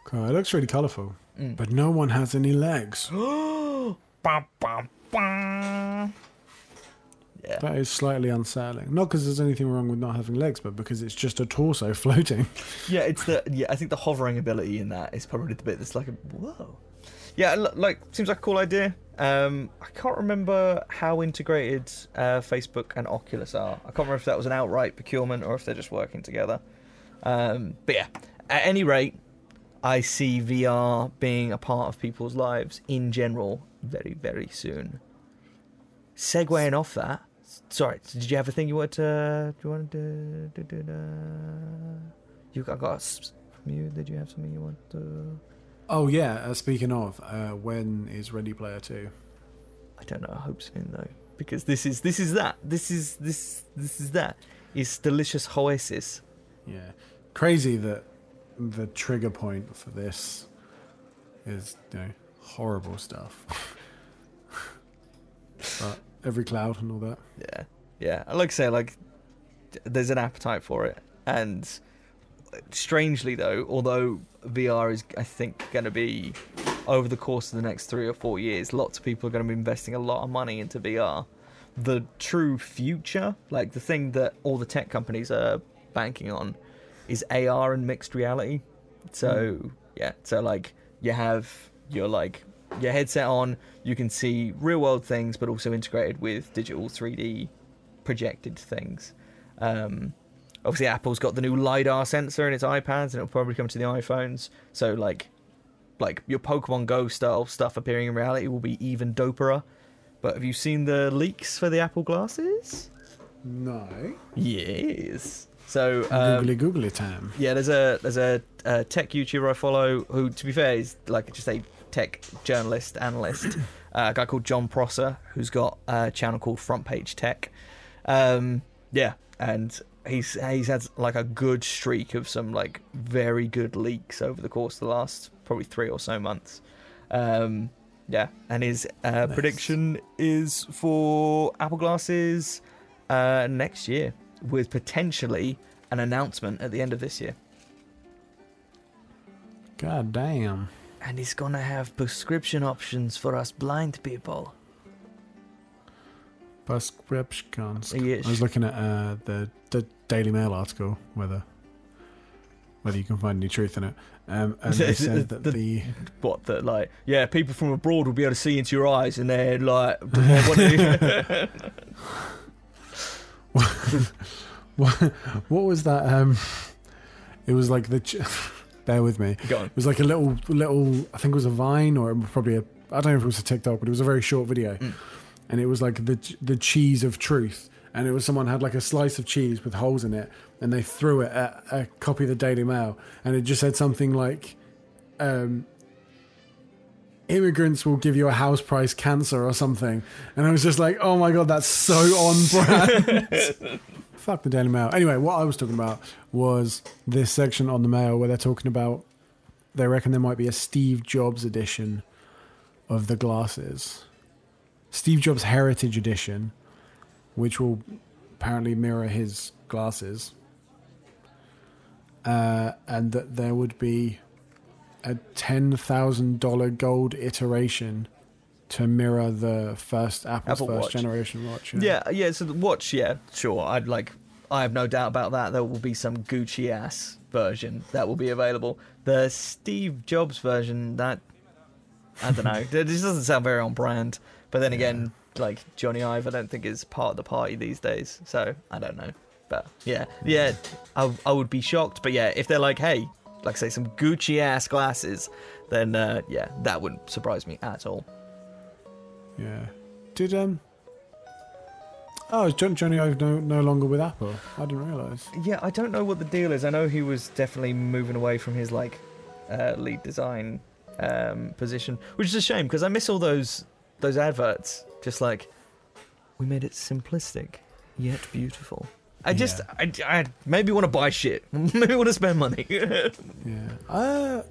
Okay, it looks really colourful, Mm. but no one has any legs. <gasps> Bum, bum, bum. Yeah. That is slightly unsettling. Not because there's anything wrong with not having legs, but because it's just a torso <laughs> floating. Yeah, it's the yeah. I think the hovering ability in that is probably the bit that's like a whoa. Yeah, like seems like a cool idea. Um, I can't remember how integrated uh, Facebook and Oculus are. I can't remember if that was an outright procurement or if they're just working together. Um, but yeah, at any rate, I see VR being a part of people's lives in general very very soon. Segueing off that, sorry, did you have a thing you wanted to? Do you want to? Do, do, do, you got s- from you. Did you have something you want to? Oh yeah. Uh, speaking of, uh, when is Ready Player Two? I don't know. I hope soon though, because this is this is that. This is this this is that. It's delicious oasis. Yeah, crazy that the trigger point for this is you know horrible stuff. <laughs> but every cloud and all that. Yeah, yeah. I Like I say, like there's an appetite for it, and strangely though, although VR is, I think, going to be over the course of the next three or four years, lots of people are going to be investing a lot of money into VR. The true future, like the thing that all the tech companies are banking on, is AR and mixed reality. So yeah, so like you have your like your headset on, you can see real world things, but also integrated with digital 3D projected things. Um, obviously, Apple's got the new lidar sensor in its iPads, and it'll probably come to the iPhones. So like, like your Pokemon Go style stuff appearing in reality will be even doperer. But have you seen the leaks for the Apple glasses? No. Yes. So um, googly googly time. yeah, there's a there's a, a tech YouTuber I follow who, to be fair, is like just a tech journalist analyst. <coughs> uh, a guy called Jon Prosser who's got a channel called Front Page Tech. Um, yeah, and he's he's had like a good streak of some like very good leaks over the course of the last probably three or so months. Um, yeah, and his uh, Nice. prediction is for Apple glasses uh, next year, with potentially an announcement at the end of this year. God damn. And he's gonna have prescription options for us blind people. Prescriptions. Yes. I was looking at uh, the the Daily Mail article whether whether you can find any truth in it. Um, and they <laughs> said that The- the What that like? Yeah, people from abroad will be able to see into your eyes, and they're like, <laughs> <laughs> what <laughs> what, was that? Um, it was like the. Ch- <laughs> bear with me. Go on. It was like a little little. I think it was a Vine or probably a. I don't know if it was a TikTok, but it was a very short video, Mm. and it was like the the cheese of truth. And it was someone had like a slice of cheese with holes in it, and they threw it at a copy of the Daily Mail, and it just said something like, um, "Immigrants will give you a house price cancer" or something. And I was just like, "Oh my god, that's so on brand." <laughs> Fuck the Daily Mail. Anyway, what I was talking about was this section on the Mail where they're talking about they reckon there might be a Steve Jobs edition of the glasses. Steve Jobs Heritage Edition, which will apparently mirror his glasses. Uh, and that there would be a $10,000 gold iteration to mirror the first Apple's Apple first Watch. generation watch. Yeah, yeah. So the watch, yeah, sure. I'd like. I have no doubt about that. There will be some Gucci ass version that will be available. The Steve Jobs version, that I don't know. <laughs> this doesn't sound very on brand. But then again, like Jony Ive, I don't think is part of the party these days. So I don't know. But yeah, yeah, I, I would be shocked. But yeah, if they're like, hey, like I say, some Gucci ass glasses, then uh, yeah, that wouldn't surprise me at all. Yeah. Did um. Oh, is John, Jony Ive no, no longer with Apple? I didn't realise. Yeah, I don't know what the deal is. I know he was definitely moving away from his like uh, lead design um, position, which is a shame because I miss all those those adverts. Just like we made it simplistic yet beautiful. I just, I, I maybe want to buy shit. <laughs> maybe want to spend money. <laughs> Yeah. Uh,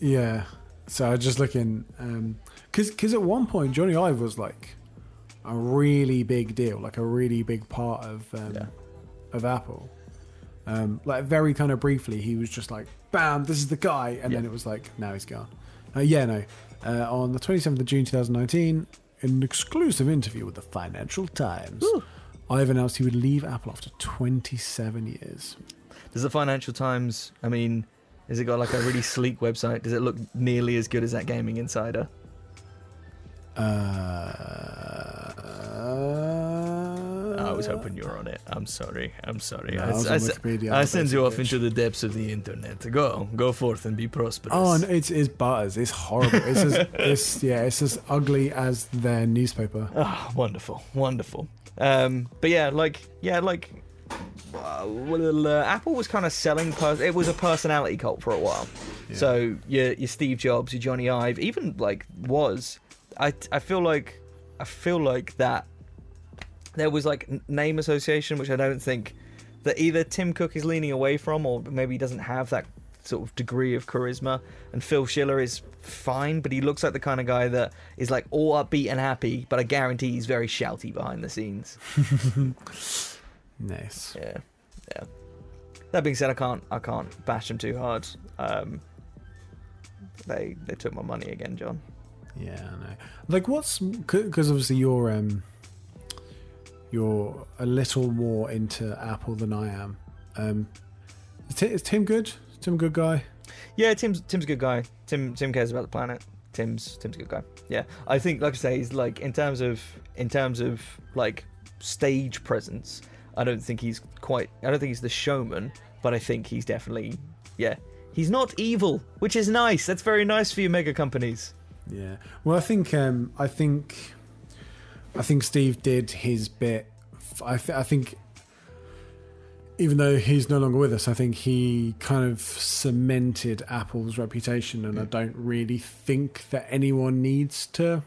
yeah. So I was just looking, um, cause, cause at one point Jony Ive was like a really big deal, like a really big part of, um, Yeah. of Apple. Um, like very kind of briefly, he was just like, bam, this is the guy. And then it was like, now he's gone. Uh, yeah, no. Uh, on the 27th of June 2019, in an exclusive interview with the Financial Times, Ive announced he would leave Apple after 27 years. Does the Financial Times? I mean, has it got like a really sleek website? Does it look nearly as good as that Gaming Insider? Uh, I was hoping you were on it. I'm sorry. I'm sorry. No, I, I I- I send you off into the depths of the internet. Go, go forth and be prosperous. Oh, and it's it's butters. It's horrible. It's as <laughs> it's yeah, it's as ugly as their newspaper. Ah, wonderful, wonderful. Um, but yeah, like yeah, like uh, well, uh, Apple was kind of selling. Per- it was a personality cult for a while. Yeah. So your your Steve Jobs, your Jony Ive, even like was. I I feel like I feel like that there was like name association, which I don't think that either Tim Cook is leaning away from, or maybe he doesn't have that sort of degree of charisma. And Phil Schiller is fine, but he looks like the kind of guy that is like all upbeat and happy, but I guarantee he's very shouty behind the scenes. <laughs> Nice. Yeah, yeah. That being said, I can't I can't bash them too hard. Um, they they took my money again, John. Yeah, I know. Like, what's because obviously you're um you're a little more into Apple than I am. Um, is, Tim good? Is Tim good guy? Yeah, Tim's Tim's a good guy. Tim Tim cares about the planet. Tim's Tim's a good guy. Yeah, I think like I say, he's like in terms of in terms of like stage presence. I don't think he's quite. I don't think he's the showman, but I think he's definitely yeah. He's not evil, which is nice. That's very nice for you mega companies. Yeah. Well, I think um, I think I think Steve did his bit. I, th- I think even though he's no longer with us, I think he kind of cemented Apple's reputation, and I don't really think that anyone needs to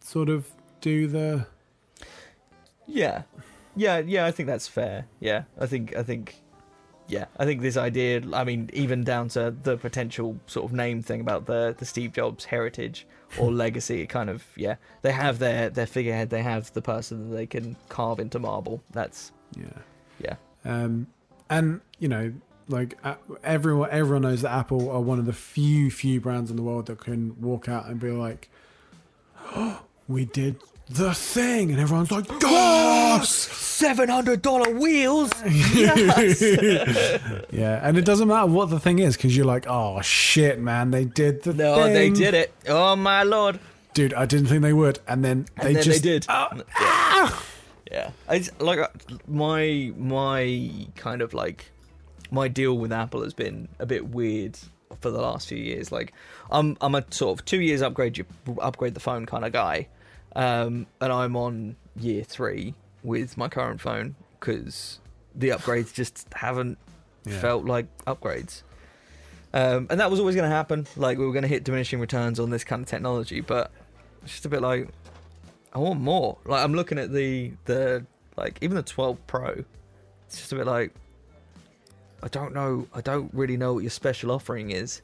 sort of do the. Yeah, yeah, yeah. I think that's fair. Yeah, I think I think yeah, I think this idea. I mean, even down to the potential sort of name thing about the the Steve Jobs heritage or <laughs> legacy. It kind of yeah, they have their their figurehead. They have the person that they can carve into marble. That's Yeah. yeah, Um, and you know, like uh, everyone, everyone knows that Apple are one of the few, few brands in the world that can walk out and be like, oh, <gasps> "We did the thing," and everyone's like, "Yes!" seven hundred dollar wheels. Yes. <laughs> yeah, and it doesn't matter what the thing is because you're like, "Oh shit, man, they did the No, thing." they did it. Oh my lord. dude. I didn't think they would, and then And they then just they did. Oh, Yeah, it's like my my kind of like my deal with Apple has been a bit weird for the last few years. Like, I'm I'm a sort of two years upgrade you upgrade the phone kind of guy, um, and I'm on year three with my current phone because the upgrades just haven't Yeah. felt like upgrades. Um, and that was always going to happen. Like we were going to hit diminishing returns on this kind of technology, but it's just a bit like I want more. Like I'm looking at the the like even the 12 Pro. It's just a bit like I don't know. I don't really know what your special offering is.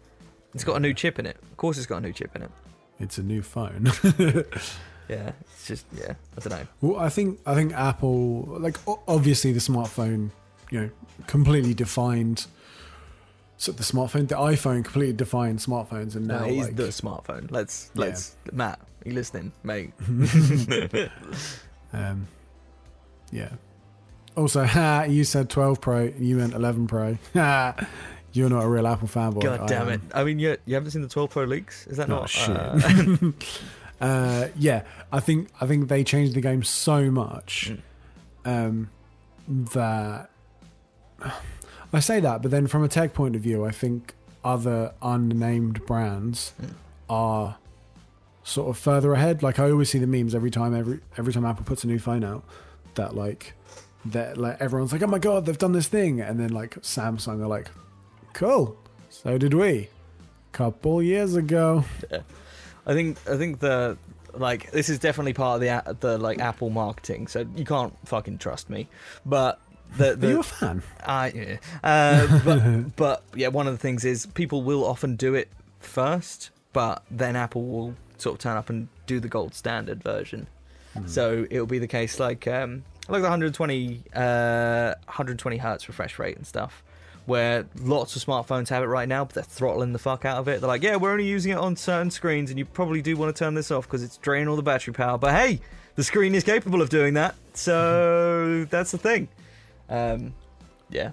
It's got a new chip in it. Of course, it's got a new chip in it. it's a new phone. <laughs> Yeah, it's just yeah. I don't know. Well, I think I think Apple, like obviously the smartphone, you know, completely defined. So the smartphone, the iPhone, completely defined smartphones, and No, now he's like, the smartphone. Let's let's Matt. You listening, mate? <laughs> <laughs> um, yeah. Also, ha, <laughs> you said 12 Pro, you meant 11 Pro. Ha, you're not a real Apple fanboy. God I damn am. it! I mean, you you haven't seen the 12 Pro leaks? Is that Oh, not? shit. uh, Uh, yeah, I think I think they changed the game so much Mm. um, that <sighs> I say that, but then from a tech point of view, I think other unnamed brands are sort of further ahead. Like I always see the memes every time every every time Apple puts a new phone out that like that like everyone's like, oh my god, they've done this thing, and then like Samsung are like, cool, so did we, couple years ago. I think I think the like this is definitely part of the the like Apple marketing, so you can't fucking trust me. But the, Are you the a fan? I yeah. uh, <laughs> but but yeah, one of the things is people will often do it first, but then Apple will sort of turn up and do the gold standard version. So it'll be the case like um like the 120 uh 120 hertz refresh rate and stuff. Where lots of smartphones have it right now, but they're throttling the fuck out of it. They're like, yeah, we're only using it on certain screens, and you probably do want to turn this off because it's draining all the battery power. But hey, the screen is capable of doing that, so <laughs> that's the thing. Um, yeah.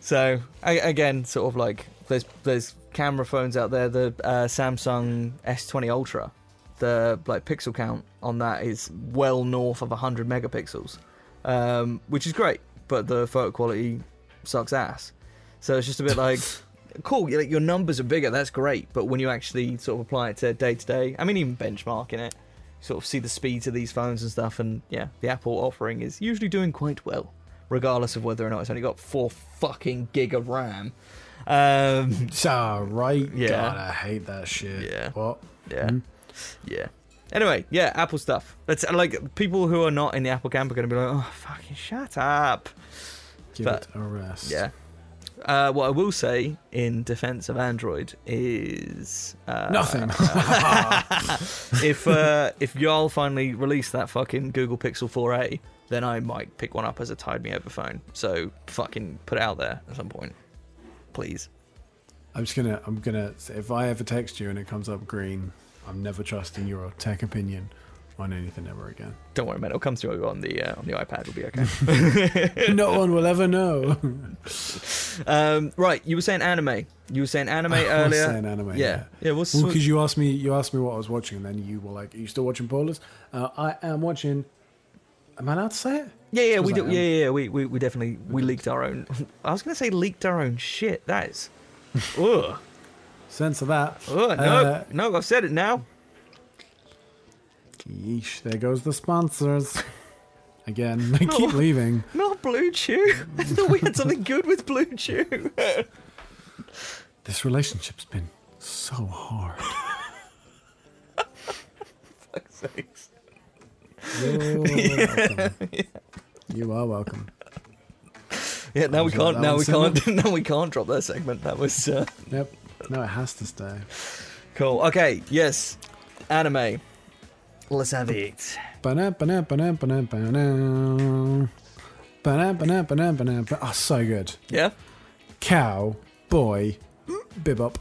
So I, again, sort of like there's there's camera phones out there. The uh, Samsung S20 Ultra, the like pixel count on that is well north of 100 megapixels, um, which is great. But the photo quality sucks ass. So it's just a bit like, <laughs> cool. Your, your numbers are bigger. That's great. But when you actually sort of apply it to day to day, I mean, even benchmarking it, sort of see the speeds of these phones and stuff. And yeah, the Apple offering is usually doing quite well, regardless of whether or not it's only got four fucking gig of RAM. Um, <laughs> So right, Yeah. God, I hate that shit. Yeah. What? yeah, Hmm? yeah. Anyway, yeah, Apple stuff. That's like people who are not in the Apple camp are going to be like, oh, fucking shut up. Give But- it a rest. Yeah. Uh, what I will say in defense of Android is uh, Nothing. <laughs> <laughs> if uh, if y'all finally release that fucking Google Pixel 4a, then I might pick one up as a tide me over phone. So fucking put it out there at some point, please. I'm just gonna. I'm gonna. If I ever text you and it comes up green, I'm never trusting your tech opinion on anything ever again. Don't worry, man. It'll come through on the uh, on the iPad. It'll be okay. <laughs> no one will ever know. <laughs> um, right, you were saying anime. You were saying anime I was earlier. saying anime, yeah, yeah. Well, because you asked me, you asked me what I was watching, and then you were like, "Are you still watching Paula's?" Uh, I am watching. Am I allowed to say it? yeah, yeah. We do. Yeah, yeah. We, we we definitely we leaked our own. <laughs> I was gonna say leaked our own shit. That is. <laughs> Ugh. Censor that. Ugh, no, Uh, no. I've said it now. Yeesh, there goes the sponsors. <laughs> Again, they keep leaving. Not BlueChew. I thought we had something good with Blue Chew. This relationship's been so hard. Fuck's sakes. You're welcome. <laughs> You are welcome. Yeah, now we can't. Now we can't. <laughs> Now we can't drop that segment. That was uh, Yep. No, it has to stay. cool. Okay. Yes. Anime. Let's have it. Oh, so good. Yeah. Cow, boy, bebop.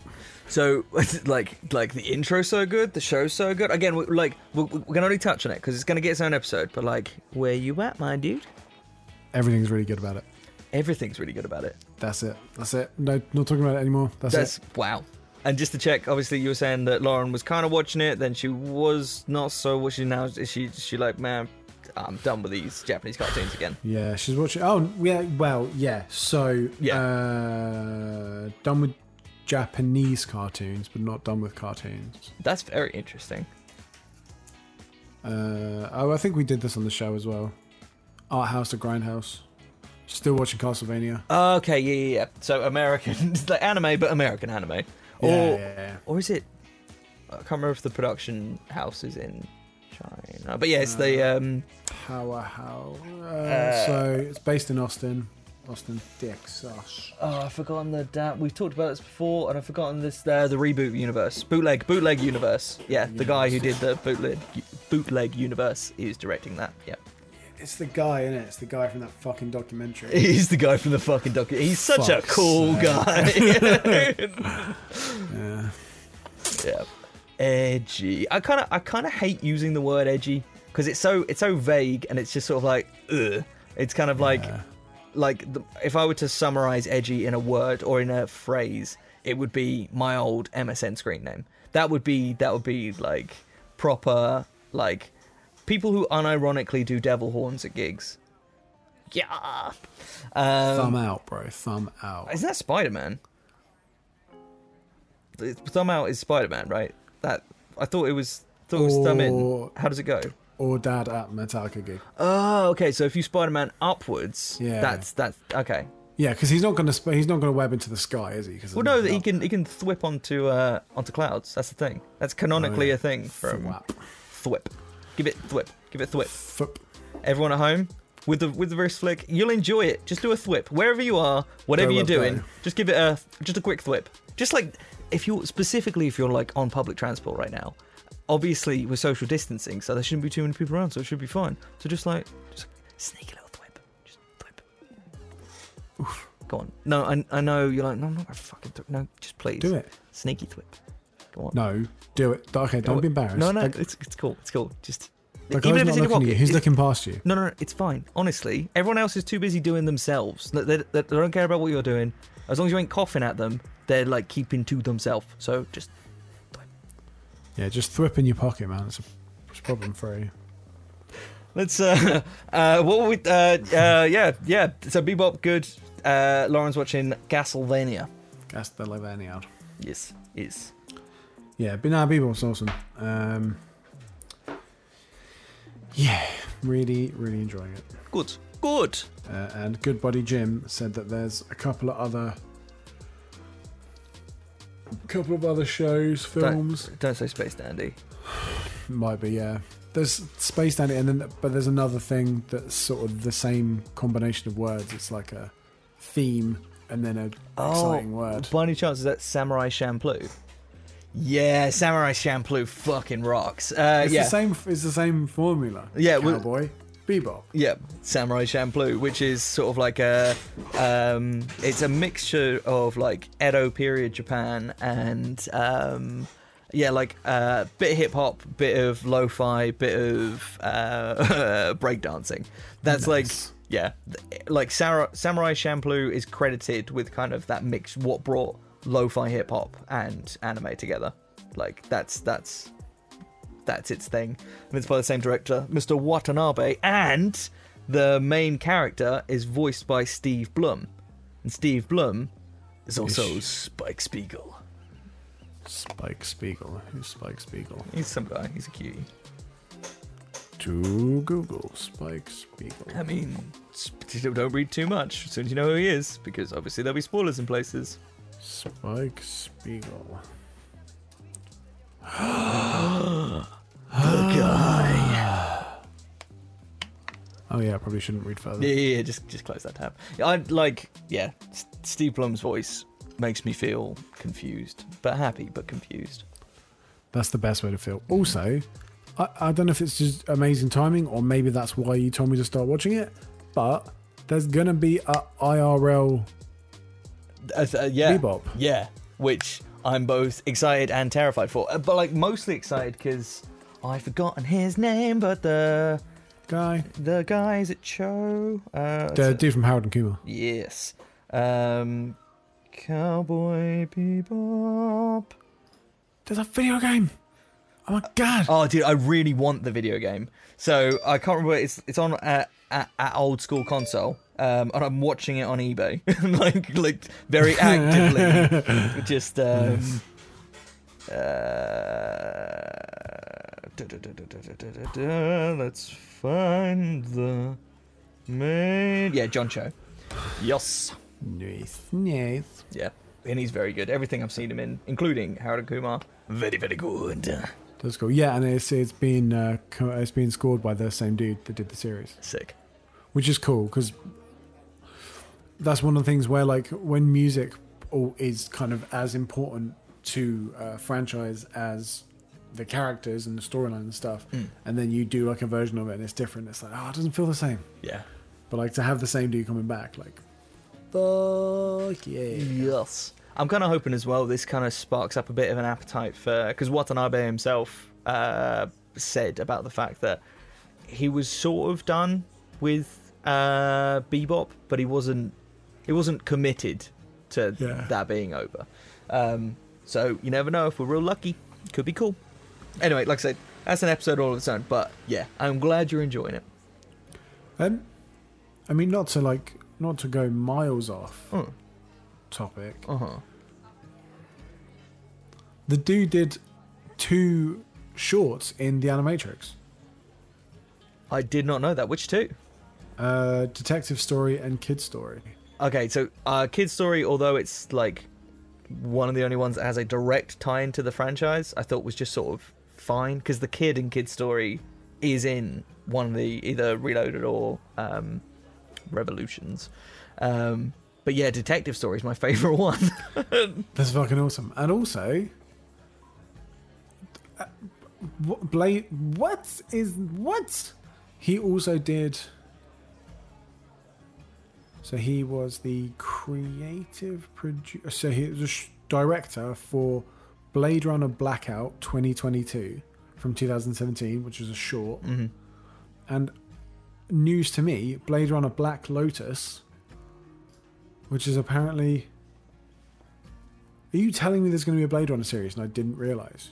So, <laughs> like, like the intro's so good, the show's so good. Again, we, like, we, we can only touch on it because it's gonna get its own episode. But like, where you at, my dude? Everything's really good about it. Everything's really good about it. That's it. That's it. No, not talking about it anymore. That's, That's it. wow. And just to check, obviously you were saying that Lauren was kind of watching it, then she was not so watching now. Is she? She like, man, I'm done with these Japanese cartoons again. Yeah, she's watching. Oh, yeah. Well, yeah. So, Yeah. Uh, done with Japanese cartoons, but not done with cartoons. That's very interesting. Uh, oh, I think we did this on the show as well. Art House to Grindhouse. Still watching Castlevania. Okay, yeah, yeah, yeah. So American, <laughs> like anime, but American anime, or Yeah, or is it? I can't remember if the production house is in China, but yeah, it's the um. How, uh, how. Uh, Uh, so it's based in Austin. Austin, Texas. Oh, I've forgotten the da- We've talked about this before, and I've forgotten this. Uh, the reboot universe, bootleg, bootleg universe. Yeah, the guy who did the bootleg, bootleg universe is directing that. Yeah, It's the guy in it. It's the guy from that fucking documentary. <laughs> he's the guy from the fucking docu. He's such a Fuck's cool sake. guy. <laughs> yeah. yeah, edgy. I kind of, I kind of hate using the word edgy because it's so, it's so vague, and it's just sort of like, ugh. It's kind of like, Yeah. Like the, if I were to summarize edgy in a word or in a phrase, it would be my old MSN screen name. That would be that would be like proper like people who unironically do devil horns at gigs. Yeah. Um, Thumb out, bro. Thumb out. Isn't that Spider Man? Thumb out is Spider Man, right? That I thought it was. Thought it was thumb in. How does it go? Or dad at Metallica gig. Oh, okay. So if you Spider Man upwards, Yeah. that's that's okay. Yeah, because he's not going to sp- he's not going to web into the sky, is he? 'Cause Well, no, he up can he can thwip onto uh onto clouds. That's the thing. That's canonically Oh, yeah. a thing from Thwap. thwip. Give it thwip. Give it thwip. Thup. Everyone at home with the with the wrist flick, you'll enjoy it. Just do a thwip wherever you are, whatever Go you're go. doing. Just give it a just a quick thwip. Just like if you specifically if you're like on public transport right now. Obviously, we're social distancing, so there shouldn't be too many people around, so it should be fine. So just like just a little thwip, just thwip. Oof. Go on. No, I, I know you're like no, I'm not gonna fucking thwip. No, just please Do it. Sneaky thwip. Go on. No, do it. Okay, don't be embarrassed. No, no, Like, it's it's cool. It's cool. Just even if it's in your looking at you. pocket. He's looking past you. no, no, no, it's fine. Honestly, everyone else is too busy doing themselves. They, they, they don't care about what you're doing. As long as you ain't coughing at them, they're like keeping to themselves. So just Yeah, just thwip in your pocket, man. It's, a, it's problem free. let's. Uh, <laughs> uh, what were we? Uh, uh, yeah, yeah. So Bebop, good. Uh, Lauren's watching Castlevania. Gas the Levani out. Yes, is. Yeah, but nah, Bebop's awesome. Um, yeah, really, really enjoying it. Good. Good. Uh, and Good Body Jim said that there's a couple of other, couple of other shows, films. Don't say Space Dandy. <sighs> Might be, yeah. There's Space Dandy, and then but there's another thing that's sort of the same combination of words. It's like a theme and then an exciting word. By any chance, is that Samurai Champloo? Yeah, Samurai Champloo fucking rocks. Uh, It's yeah. the same. It's the same formula. Yeah, cowboy, bebop. Yeah, Samurai Champloo, which is sort of like a, um, it's a mixture of like Edo period Japan and, um, yeah, like a uh, bit of hip hop, bit of lo-fi, bit of uh, <laughs> breakdancing. That's like, yeah, like Samurai, Samurai Champloo is credited with kind of that mix, what brought lo-fi hip hop and anime together. Like that's that's that's its thing. And it's by the same director, Mr. Watanabe, and the main character is voiced by Steve Blum. And Steve Blum is also Ish. Spike Spiegel. Spike Spiegel. Who's Spike Spiegel? He's some guy, he's a cutie. To Google, Spike Spiegel. I mean, don't read too much as soon as you know who he is, because obviously there'll be spoilers in places. Spike Spiegel. The guy. Oh yeah, I probably shouldn't read further. Yeah, yeah, yeah, just just close that tab. I like, yeah, Steve Blum's voice makes me feel confused, but happy, but confused. That's the best way to feel. Also, I, I don't know if it's just amazing timing or maybe that's why you told me to start watching it, but there's gonna be a IRL uh, yeah, Bebop. Yeah, which I'm both excited and terrified for. Uh, But like mostly excited because I've forgotten his name, but the guy. the guys at Cho. Uh, The dude from Harold and Kumar. yes, um, Cowboy Bebop. There's a video game. Oh my god. Oh, dude, I really want the video game. So I can't remember. It's it's on at, at, at old school console. Um, and I'm watching it on eBay, <laughs> like like very actively. <laughs> Just um, yes. uh, let's find the main. Yeah, John Cho. Yes. Nice, nice. Yeah, and he's very good. Everything I've seen him in, including Harold and Kumar, very very good. That's cool. Yeah, and it's it's been uh, it's been scored by the same dude that did the series. Sick. Which is cool because that's one of the things where like when music is kind of as important to a franchise as the characters and the storyline and stuff, Mm. and then you do like a version of it and it's different. It's like oh, it doesn't feel the same. Yeah. But like to have the same dude coming back, like fuck yeah. Yes. I'm kind of hoping as well this kind of sparks up a bit of an appetite for because Watanabe himself uh, said about the fact that he was sort of done with uh, Bebop, but he wasn't he wasn't committed to Yeah. that being over. Um, so you never know if we're real lucky, could be cool. Anyway, like I said, that's an episode all of its own. But yeah, I'm glad you're enjoying it. Um, I mean, not to like, not to go miles off Oh. topic. Uh huh. The dude did two shorts in the Animatrix. I did not know that. Which two? Uh, detective story and kid story. Okay, so uh, Kid Story, although it's like one of the only ones that has a direct tie into the franchise, I thought was just sort of fine because the kid in Kid Story is in one of the either Reloaded or um, Revolutions. Um, but yeah, Detective Story is my <laughs> favorite one. <laughs> That's fucking awesome. And also, uh, Blade. What is what? He also did. So he was the creative producer. So he was a sh- director for Blade Runner Blackout 2022 from 2017, which was a short. Mhm. And news to me, Blade Runner Black Lotus, which is apparently are you telling me there's going to be a Blade Runner series and I didn't realize?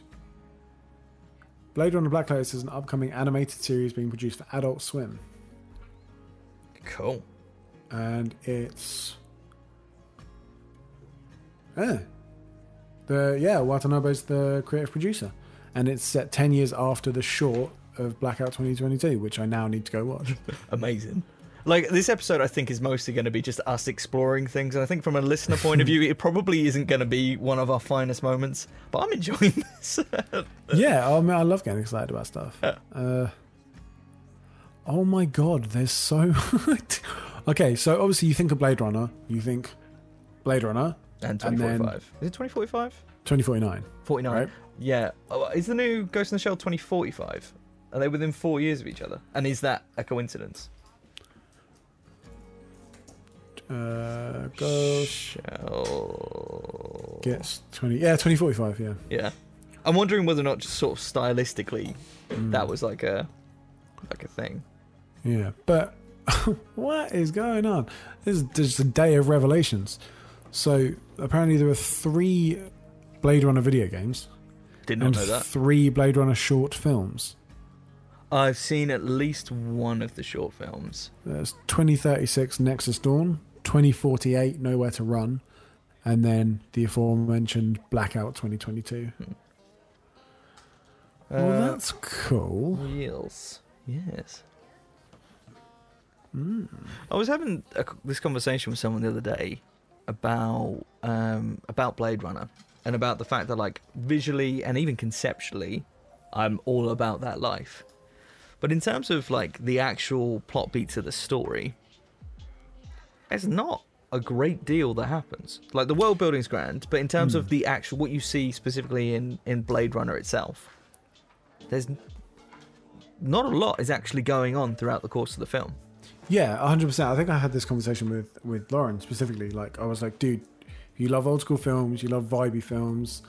Blade Runner Black Lotus is an upcoming animated series being produced for Adult Swim, Cool. And it's yeah, the yeah Watanabe's the creative producer, and it's set ten years after the short of Blackout 2022, which I now need to go watch. <laughs> Amazing. Like this episode, I think is mostly going to be just us exploring things, and I think from a listener point of <laughs> view, it probably isn't going to be one of our finest moments. But I'm enjoying <laughs> this. yeah, I mean, I love getting excited about stuff. Uh, oh my god, there's so. Okay, so obviously you think of Blade Runner, you think Blade Runner and And then- 2045. Is it 2045? 2049. 49. Right. Yeah. Oh, is the new Ghost in the Shell 2045? Are they within four years of each other? And is that a coincidence? Uh, go Shell. gets 20. Yeah, 2045. Yeah. Yeah. I'm wondering whether or not just sort of stylistically Mm. that was like a like a thing. Yeah, but <laughs> what is going on? This is just a day of revelations. So apparently there are three Blade Runner video games Did not and know that. three Blade Runner short films. I've seen at least one of the short films. There's 2036 Nexus Dawn, 2048 Nowhere to Run, and then the aforementioned Blackout 2022. well, Uh, that's cool. Yes. Yes. Mm. I was having a, this conversation with someone the other day about um, about Blade Runner and about the fact that like visually and even conceptually, I'm all about that life. But in terms of like the actual plot beats of the story, it's not a great deal that happens. Like the world building's grand, but in terms of the actual what you see specifically in in Blade Runner itself, there's not a lot is actually going on throughout the course of the film. Yeah, 100%. I think I had this conversation with, with Lauren specifically. Like, I was like, dude, you love old school films, you love vibey films,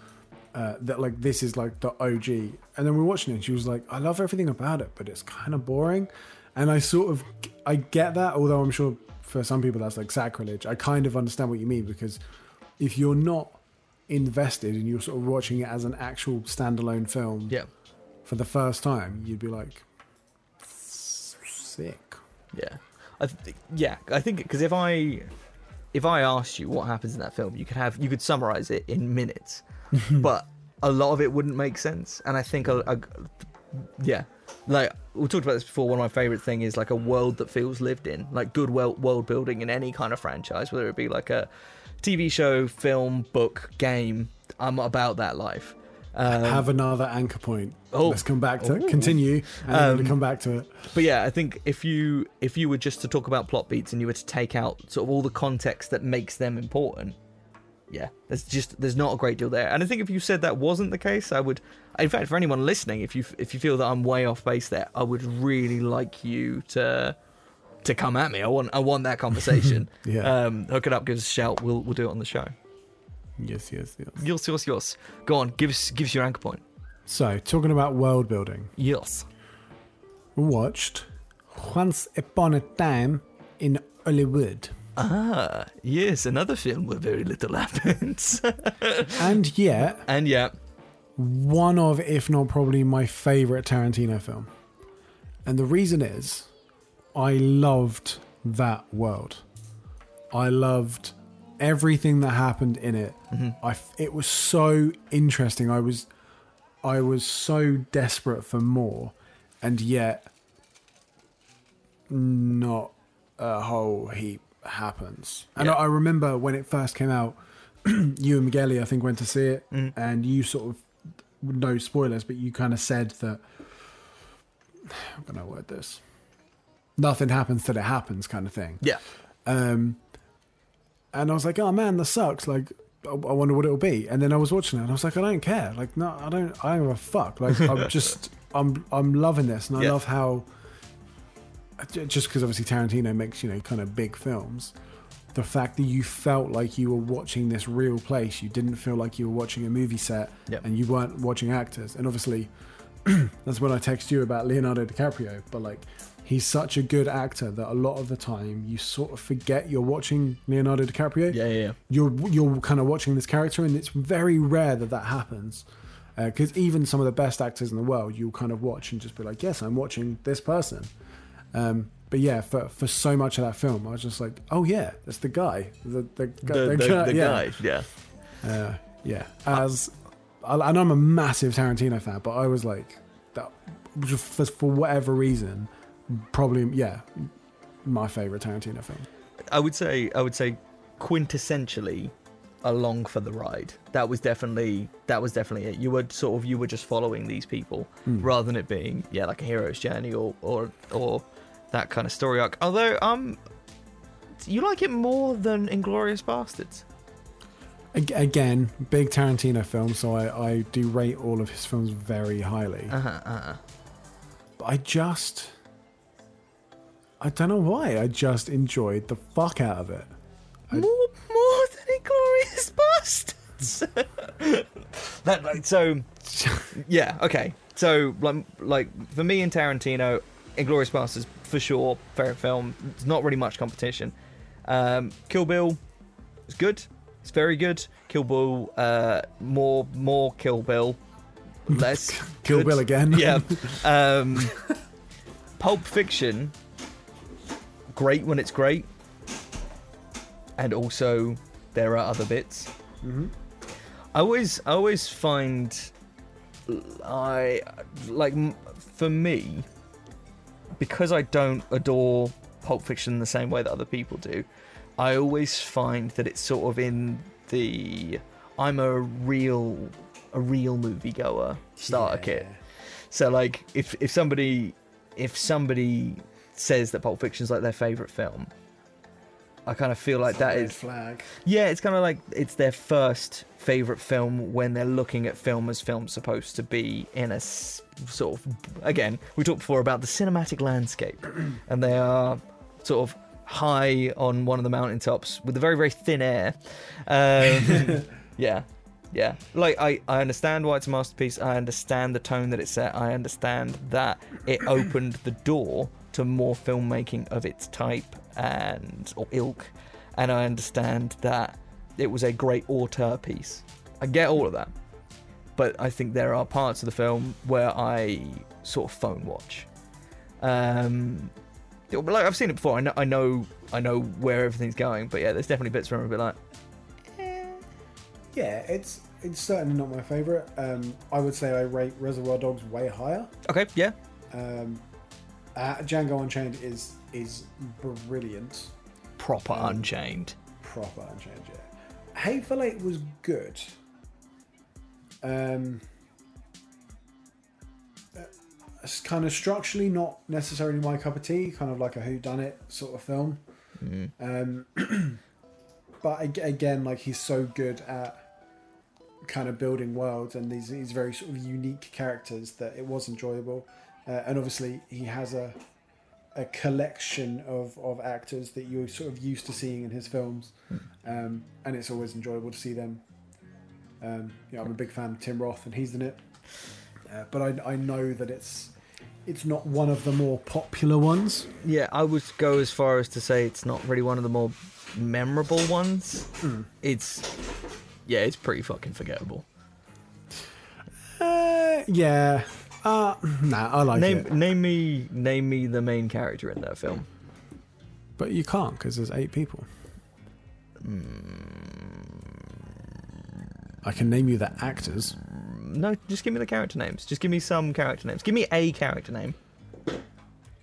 uh, that like this is like the OG. And then we are watching it and she was like, I love everything about it, but it's kind of boring. And I sort of, I get that, although I'm sure for some people that's like sacrilege. I kind of understand what you mean because if you're not invested and you're sort of watching it as an actual standalone film Yeah. for the first time, you'd be like, sick. Yeah, I th- yeah, I think because if I if I asked you what happens in that film, you could have you could summarize it in minutes, <laughs> but a lot of it wouldn't make sense. And I think a, a yeah, like we talked about this before. One of my favorite thing is like a world that feels lived in, like good world world building in any kind of franchise, whether it be like a TV show, film, book, game. I'm about that life. Um, have another anchor point. oh. Let's come back to Ooh. continue and Um, come back to it. But yeah, I think if you if you were just to talk about plot beats and you were to take out sort of all the context that makes them important, yeah, there's just there's not a great deal there. And I think if you said that wasn't the case, I would, in fact, for anyone listening, if you if you feel that I'm way off base there, I would really like you to to come at me. I want I want that conversation. <laughs> Yeah. Um, hook it up, give us a shout. We'll we'll do it on the show. Yes, yes, yes. Yes, yes, yes. Go on, give us give us your anchor point. So, talking about world building, Yes. we watched Once Upon a Time in Hollywood. Ah, yes, another film where very little <laughs> happens. and yet, and yeah, one of, if not probably my favorite Tarantino film. And the reason is, I loved that world. I loved everything that happened in it. I f it was so interesting. I was I was so desperate for more, and yet not a whole heap happens. And Yeah. I, I remember when it first came out, <clears throat> you and Migueli, I think, went to see it, Mm. and you sort of no spoilers, but you kind of said that <sighs> I'm gonna word this. Nothing happens till it happens, kind of thing. Yeah. Um, and I was like, oh man, that sucks. Like, I, I wonder what it'll be. And then I was watching it, and I was like, I don't care. Like, no, I don't. I don't give a fuck. Like, I'm <laughs> just, I'm, I'm loving this, and I Yeah. love how. Just because obviously Tarantino makes you know kind of big films, the fact that you felt like you were watching this real place, you didn't feel like you were watching a movie set, Yep. and you weren't watching actors. And obviously, <clears throat> that's when I text you about Leonardo DiCaprio. But like, he's such a good actor that a lot of the time you sort of forget you're watching Leonardo DiCaprio. Yeah, yeah, yeah. You're you're kind of watching this character, and it's very rare that that happens. Because even some of the best actors in the world, you'll kind of watch and just be like, "Yes, I'm watching this person." Um, but yeah, for for so much of that film, I was just like, "Oh yeah, that's the guy." The the, guy- The, the, guy- the yeah. guy. Yeah. Uh, yeah, as and I'm a massive Tarantino fan, but I was like, that for whatever reason, probably yeah, my favorite Tarantino film. I would say I would say quintessentially along for the ride. That was definitely that was definitely it. You were sort of you were just following these people rather than it being yeah like a hero's journey or or or that kind of story arc. Although um you like it more than Inglourious Basterds. Again, big Tarantino film, so I, I do rate all of his films very highly. Uh-huh, uh-huh. But I just, I don't know why. I just enjoyed the fuck out of it. I- More more than Inglourious Basterds. <laughs> that like so yeah, okay. So like like for me and Tarantino, Inglourious Basterds for sure, favorite film. It's not really much competition. Um, Kill Bill is good. It's very good. Kill Bill, uh, more more Kill Bill, less <laughs> Kill good. Bill again. Yeah. <laughs> Um, Pulp Fiction, great when it's great, and also there are other bits. Mhm. I always, I always find, I like for me, because I don't adore Pulp Fiction the same way that other people do. I always find that it's sort of in the I'm a real, a real moviegoer starter kit. So like if if somebody if somebody says that Pulp Fiction's like their favorite film, I kind of feel like that Red is flag. yeah, it's kind of like it's their first favorite film when they're looking at film as film's supposed to be in a s- sort of again, we talked before about the cinematic landscape <clears throat> and they are sort of high on one of the mountaintops with a very very thin air. Um, <laughs> yeah. Yeah, like I, I understand why it's a masterpiece. I understand the tone that it set. I understand that it opened the door to more filmmaking of its type and or ilk, and I understand that it was a great auteur piece. I get all of that, but I think there are parts of the film where I sort of phone watch. Um, like I've seen it before. I know, I know, I know where everything's going. But yeah, there's definitely bits where I'm a bit like, Yeah, it's it's certainly not my favorite. Um, I would say I rate Reservoir Dogs way higher. okay, yeah, Um, uh, Django Unchained is is brilliant, proper Um, Unchained. proper Unchained. Yeah. Hateful Eight was good. Um, uh, it's kind of structurally not necessarily my cup of tea. Kind of like a Who Done It sort of film. Mm. Um, <clears throat> but again, like he's so good at kind of building worlds and these these very sort of unique characters that it was enjoyable. Uh, and obviously, he has a a collection of, of actors that you're sort of used to seeing in his films, um, and it's always enjoyable to see them. Um, you know, I'm a big fan of Tim Roth, and he's in it. Uh, but I, I know that it's it's not one of the more popular ones. Yeah, I would go as far as to say it's not really one of the more memorable ones. It's yeah, it's pretty fucking forgettable. Uh, yeah. Uh, <clears throat> nah, I like name it. name me name me the main character in that film. But you can't because there's eight people. I can name you the actors. No, just give me the character names. Just give me some character names. Give me a character name.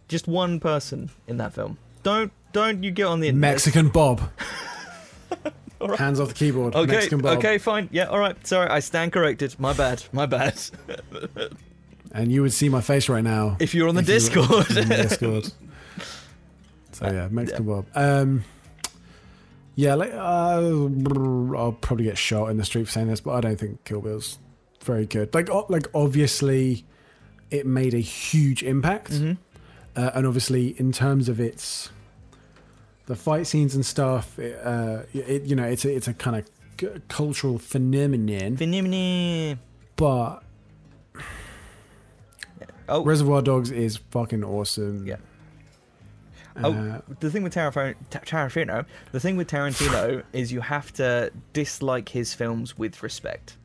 Just one person in that film. Don't don't you get on the internet. Mexican Bob. <laughs> Alright. Hands off the keyboard. Okay, Mexican Bob. okay, fine. Yeah, all right. Sorry, I stand corrected. My bad. My bad. <laughs> And you would see my face right now. If you're on the if you were Discord. in the Discord. <laughs> So yeah, Mexican Bob. Um, yeah, like uh, I'll probably get shot in the street for saying this, but I don't think Kill Bill's very good. Like, o- like obviously, it made a huge impact, Mhm. uh, and obviously, in terms of its the fight scenes and stuff, it, uh, it you know, it's a, it's a kind of cultural phenomenon. Phenomenon. But Oh, Reservoir Dogs is fucking awesome. Yeah. Uh, Oh, the thing with Tarantino, Tarantino, the thing with Tarantino <laughs> is you have to dislike his films with respect.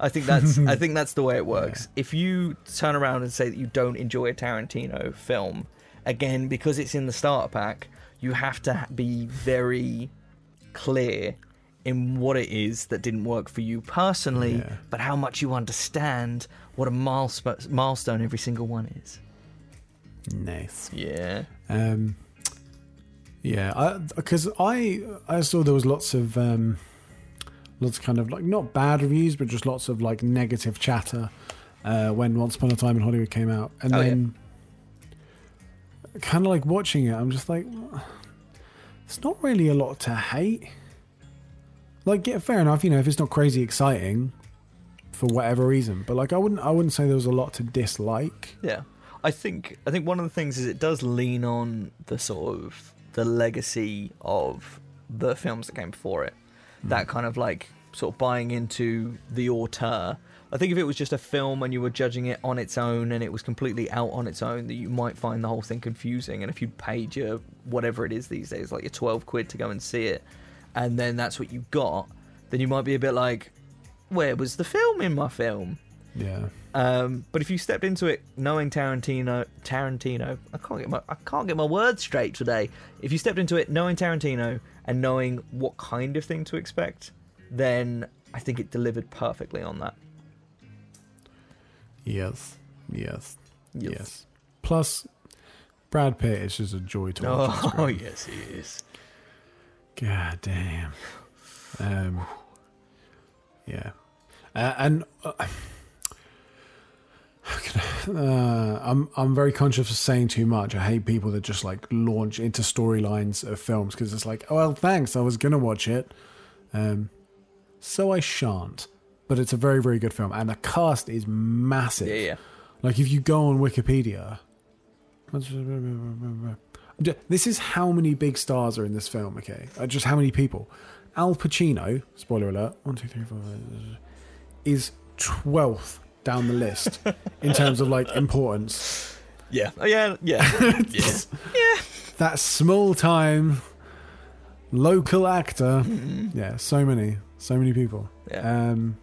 I think that's I think that's the way it <laughs> works. If you turn around and say that you don't enjoy a Tarantino film, again because it's in the starter pack, you have to be very clear in what it is that didn't work for you personally, Yeah. but how much you understand what a milesp- milestone every single one is. nice. Yeah. Um, yeah, because I, I saw there was lots of um, lots of kind of like not bad reviews, but just lots of like negative chatter uh, when Once Upon a Time in Hollywood came out, and Oh, yeah. then kind of like watching it, I'm just like, it's not really a lot to hate. Like, yeah, fair enough, you know, if it's not crazy exciting for whatever reason, but like, I wouldn't, I wouldn't say there was a lot to dislike. Yeah, I think I think one of the things is it does lean on the sort of the legacy of the films that came before it. Hmm. That kind of like sort of buying into the auteur. I think if it was just a film and you were judging it on its own and it was completely out on its own, that you might find the whole thing confusing. And if you paid your whatever it is these days, like your twelve quid to go and see it, and then that's what you got, then you might be a bit like, where was the film in my film? Yeah. Um, but if you stepped into it knowing Tarantino, Tarantino, I can't get my I can't get my words straight today. If you stepped into it knowing Tarantino and knowing what kind of thing to expect, then I think it delivered perfectly on that. Yes. Yes. Yes. Yes. Plus, Brad Pitt is just a joy to watch. Oh, <laughs> yes, he is. God damn. Um, yeah. Uh, and uh, <sighs> <sighs> uh, I'm I'm very conscious of saying too much. I hate people that just like launch into storylines of films because it's like, oh well, thanks. I was gonna watch it, um, so I shan't. But it's a very very good film, and the cast is massive. Yeah, yeah. Like if you go on Wikipedia, this is how many big stars are in this film. Okay, Uh, just how many people? Al Pacino, spoiler alert, one, two, three, four, is twelfth down the list <laughs> in terms of like importance. Yeah. Oh, yeah, yeah. <laughs> yeah. <laughs> That small time local actor. Yeah, so many, so many people. Yeah. Um,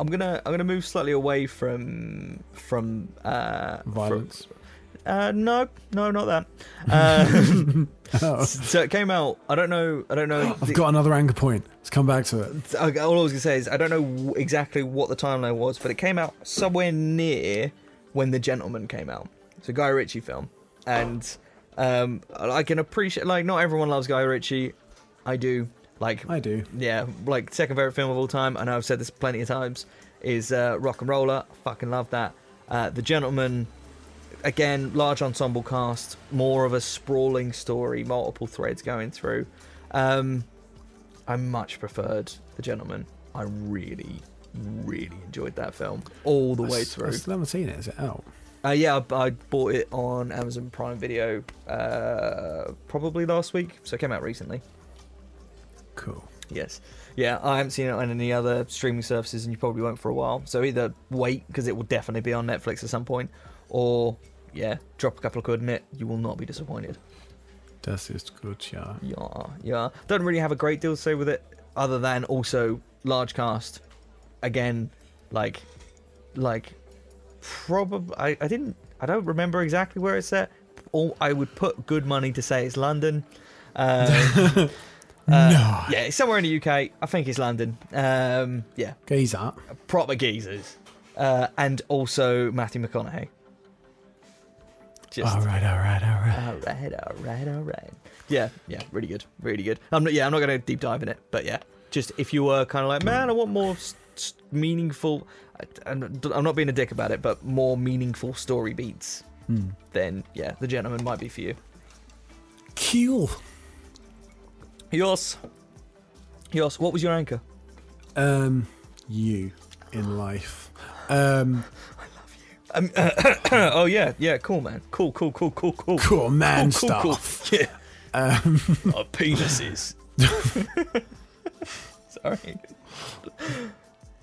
I'm gonna I'm gonna move slightly away from from uh from- violence. Uh no, no, not that. <laughs> Uh, Oh, so it came out. I don't know. I don't know. <gasps> I've the- got another anchor point. Let's come back to it. All I was gonna say is I don't know exactly what the timeline was, but it came out somewhere near when The Gentleman came out. It's a Guy Ritchie film, and um, I can appreciate like not everyone loves Guy Ritchie. I do. Like I do. yeah, like second favorite film of all time. I know I've said this plenty of times. Is uh, RocknRolla. Fucking love that. Uh, the Gentleman. Again, large ensemble cast, more of a sprawling story, multiple threads going through. Um, I much preferred The Gentleman. I really, really enjoyed that film all the way I s- through. I still haven't seen it. Is it out? Uh, yeah, I, I bought it on Amazon Prime Video uh, probably last week, so it came out recently. Cool. Yes. Yeah, I haven't seen it on any other streaming services, and you probably won't for a while. So either wait because it will definitely be on Netflix at some point, or yeah, drop a couple of quid in it. You will not be disappointed. Das ist gut, ja. Yeah, yeah. Don't really have a great deal to say with it, other than also large cast. Again, like, like, probably I, I didn't I don't remember exactly where it's set. all I would put good money to say it's London. Um, <laughs> uh, Yeah, it's somewhere in the UK. I think it's London. Um, yeah, up. proper geezers, uh, and also Matthew McConaughey. Just All right, all right, all right. all right, all right, all right. Yeah, yeah, really good, really good. I'm not, yeah, I'm not going to deep dive in it, but yeah, just if you were kind of like, man, I want more s- s- meaningful. I- I'm I'm not being a dick about it, but more meaningful story beats. Hmm. Then yeah, the gentleman might be for you. Cool. Yours, yours. What was your anchor? Um, you in life. Um, Um, <coughs> oh yeah, yeah, cool man, cool, cool, cool, cool, cool, cool man cool, cool, stuff. cool. <laughs> Yeah, Um, penises. <laughs> Sorry.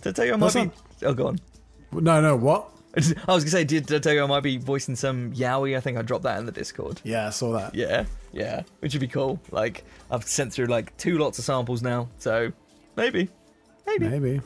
Did I tell you I might That's be? Oh, go on. no, no, what? <laughs> I was gonna say, did, did I tell you I might be voicing some yaoi? I think I dropped that in the Discord. Yeah, I saw that. Yeah, yeah, which would be cool. Like I've sent through like two lots of samples now, so maybe, maybe. Maybe.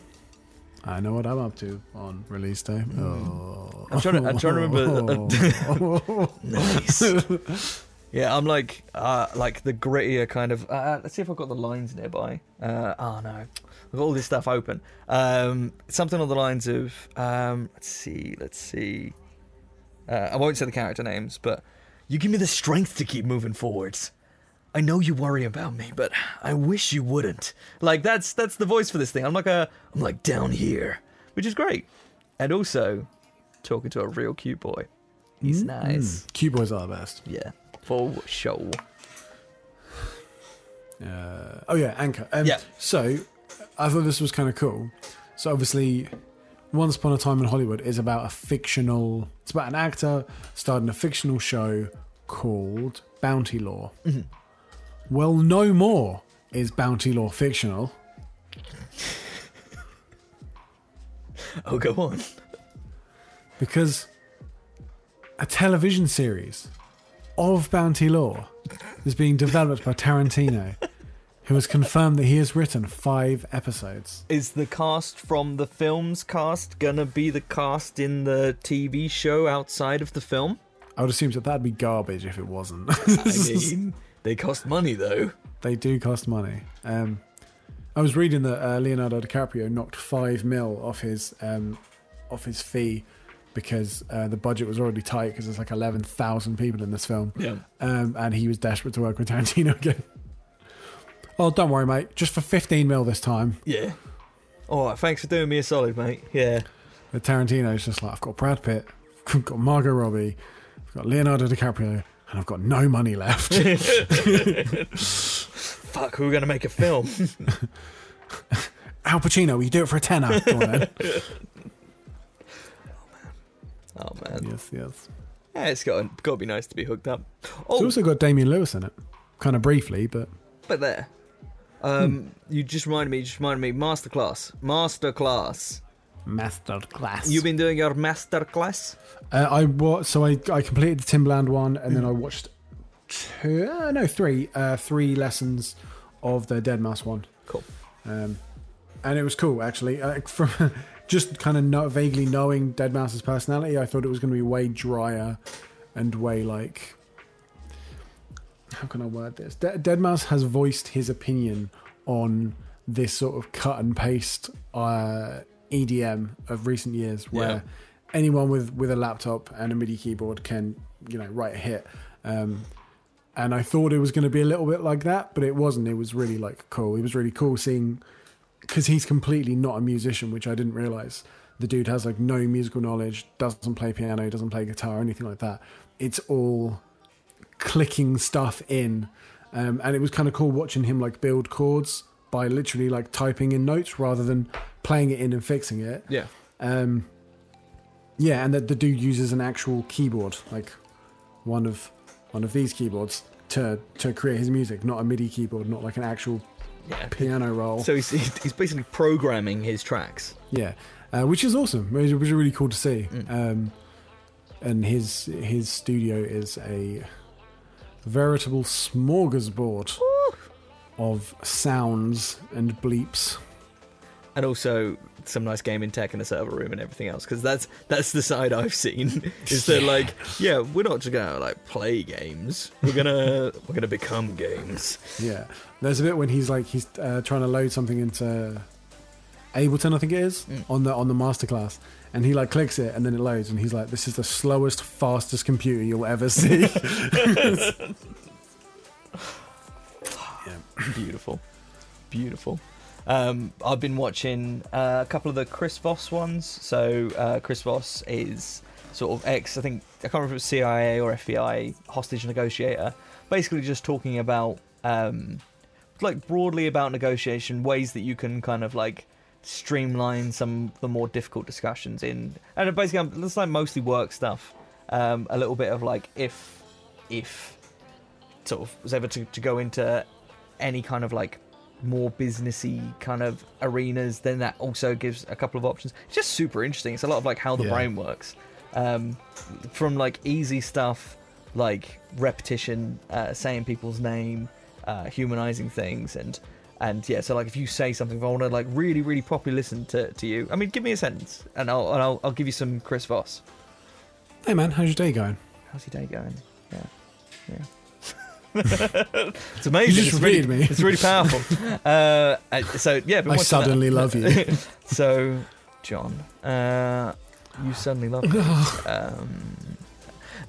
I know what I'm up to on release day. Oh. Mm. I'm trying to, I'm trying to remember. <laughs> nice. Yeah, I'm like, uh, like the grittier kind of. Uh, let's see if I've got the lines nearby. Uh, oh no, I've got all this stuff open. Um, something on the lines of. Um, let's see, let's see. Uh, I won't say the character names, but you give me the strength to keep moving forwards. I know you worry about me, but I wish you wouldn't. Like that's that's the voice for this thing. I'm like a, I'm like down here, which is great, and also talking to a real cute boy. He's nice. Mm. Cute boys are the best. Yeah, for sure. Uh, oh yeah, Anchor. Um, Yeah. So I thought this was kind of cool. So obviously, Once Upon a Time in Hollywood is about a fictional. It's about an actor starting a fictional show called Bounty Law. Mm-hmm. Well, no more is Bounty Law fictional. <laughs> Oh, go on. because a television series of Bounty Law is being developed by Tarantino, who has confirmed that he has written five episodes. Is the cast from the film's cast gonna be the cast in the TV show outside of the film? I would assume that that'd be garbage if it wasn't. I <laughs> mean, they cost money though. they do cost money. Um, I was reading that uh, Leonardo DiCaprio knocked five mil off his um, off his fee because uh, the budget was already tight because there's like eleven thousand people in this film. Yeah. um, and he was desperate to work with Tarantino <laughs> again. Oh, don't worry, mate. Just for 15 mil this time. Yeah. All right. Thanks for doing me a solid, mate. Yeah. But Tarantino's just like, I've got Brad Pitt, <laughs> I've got Margot Robbie, I've got Leonardo DiCaprio, and I've got no money left. <laughs> Fuck. Who are gonna make a film? <laughs> Al Pacino, will you do it for a tenner? Go on then. <laughs> oh man. Oh man. Yes, yes. Yeah, it's got got to be nice to be hooked up. Oh, It's also got Damian Lewis in it. Kind of briefly, but but there. Um, you just reminded me. Just reminded me. Masterclass. Masterclass. Master class. You've been doing your masterclass. Uh, I wa- so I I completed the Timbaland one, and then I watched two, uh, no three, uh, three lessons of the deadmau5 one. Cool. um, and it was cool actually. Uh, <laughs> from just kind of know, vaguely knowing deadmau5's personality, I thought it was going to be way drier and way like. How can I word this? De- deadmau5 has voiced his opinion on this sort of cut and paste uh, EDM of recent years, where Yeah. anyone with with a laptop and a MIDI keyboard can you know write a hit. Um, and I thought it was going to be a little bit like that, but it wasn't. It was really like cool. It was really cool seeing because he's completely not a musician, which I didn't realize. The dude has like no musical knowledge, doesn't play piano, doesn't play guitar, anything like that. It's all clicking stuff in, um, and it was kind of cool watching him like build chords by literally like typing in notes rather than playing it in and fixing it. Yeah. Um, yeah, and that the dude uses an actual keyboard, like one of one of these keyboards, to to create his music, not a MIDI keyboard, not like an actual Yeah. piano roll. So he's he's basically programming his tracks. yeah, uh, which is awesome. Which is really cool to see. Mm. Um, and his his studio is a veritable smorgasbord of sounds and bleeps. And also some nice gaming tech in the server room and everything else because that's that's the side I've seen <laughs> is that Yeah. like yeah we're not just gonna like play games we're gonna we're gonna become games Yeah, there's a bit when he's like he's uh, trying to load something into Ableton, I think it is, Mm. on the on the masterclass, and he like clicks it, and then it loads, and he's like, "This is the slowest, fastest computer you'll ever see." <laughs> <laughs> yeah. beautiful beautiful um, I've been watching uh, a couple of the Chris Voss ones. So uh, Chris Voss is sort of ex, I think I can't remember if it was CIA or FBI hostage negotiator. Basically, just talking about um, like broadly about negotiation, ways that you can kind of like streamline some of the more difficult discussions in, and basically um, it's like mostly work stuff. Um, a little bit of like if if sort of was ever to, to go into any kind of like more businessy kind of arenas, then that also gives a couple of options. It's just super interesting. It's a lot of like how the Yeah. brain works. Um, from like easy stuff like repetition, uh, saying people's name, uh, humanizing things, and and yeah. So like if you say something, if I want to like really really properly listen to, to you, I mean, give me a sentence, and I'll and I'll, I'll give you some Chris Voss. hey man, how's your day going? How's your day going? Yeah, yeah. It's amazing. You just it's really, me. It's really powerful. <laughs> uh, uh, so yeah, I watching that. suddenly love you. <laughs> So, John, uh, you suddenly love me. um,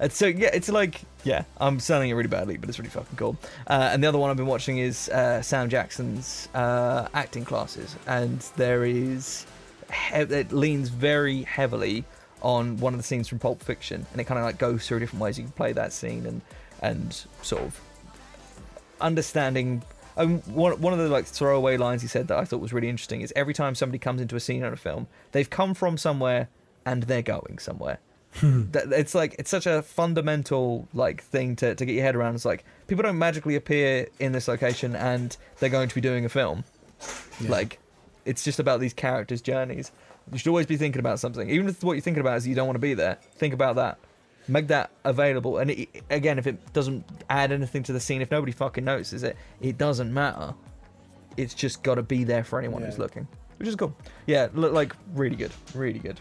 so yeah, it's like yeah, I'm selling it really badly, but it's really fucking cool. Uh, and the other one I've been watching is uh, Sam Jackson's uh, acting classes, and there is he- it leans very heavily on one of the scenes from Pulp Fiction, and it kind of like goes through different ways you can play that scene and and sort of understanding um, one, one of the like throwaway lines he said that I thought was really interesting is every time somebody comes into a scene in a film, they've come from somewhere and they're going somewhere. that, it's like it's such a fundamental like thing to, to get your head around. It's like people don't magically appear in this location and they're going to be doing a film. Yeah. Like it's just about these characters' journeys. You should always be thinking about something, even if what you're thinking about is you don't want to be there. Think about that. Make that available. And it, again, if it doesn't add anything to the scene, if nobody fucking notices it, it doesn't matter. It's just got to be there for anyone who's looking, which is cool. Yeah, look like really good, really good.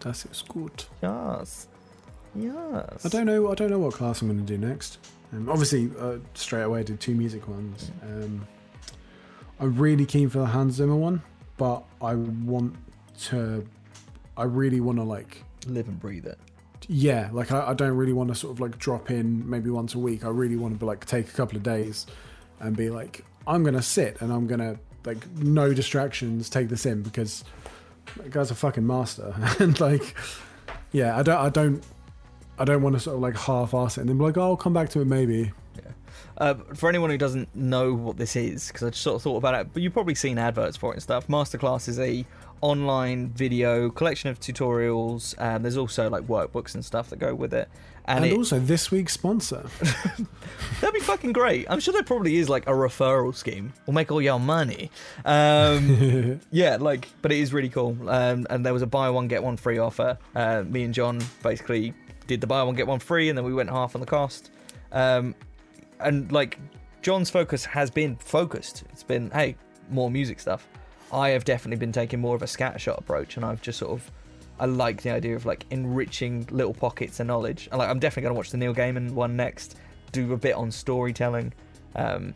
Das ist gut. Yes, yes. I don't know. I don't know what class I'm going to do next. Um, obviously, uh, straight away I did two music ones. Um, I'm really keen for the Hans Zimmer one, but I want to. I really want to like. live and breathe it. Yeah, like I, I don't really want to sort of like drop in maybe once a week. I really want to be like take a couple of days and be like, I'm gonna sit and I'm gonna like no distractions, take this in because that guy's a fucking master. <laughs> and like, yeah, I don't, I don't, I don't want to sort of like half-ass it and then be like, oh, I'll come back to it maybe. Uh, for anyone who doesn't know what this is, because I just sort of thought about it, but you've probably seen adverts for it and stuff. Masterclass is a online video collection of tutorials, and there's also like workbooks and stuff that go with it. And, And, it, also this week's sponsor. <laughs> that'd be fucking great. I'm sure there probably is like a referral scheme. We'll make all your money. Um, <laughs> yeah, like, but it is really cool. Um, and there was a buy one get one free offer. Uh, me and John basically did the buy one get one free, and then we went half on the cost. Um, and like, John's focus has been focused. It's been hey, more music stuff. I have definitely been taking more of a scattershot approach, and I've just sort of. I like the idea of like enriching little pockets of knowledge. And like, I'm definitely gonna watch the Neil Gaiman one next. Do a bit on storytelling. Um,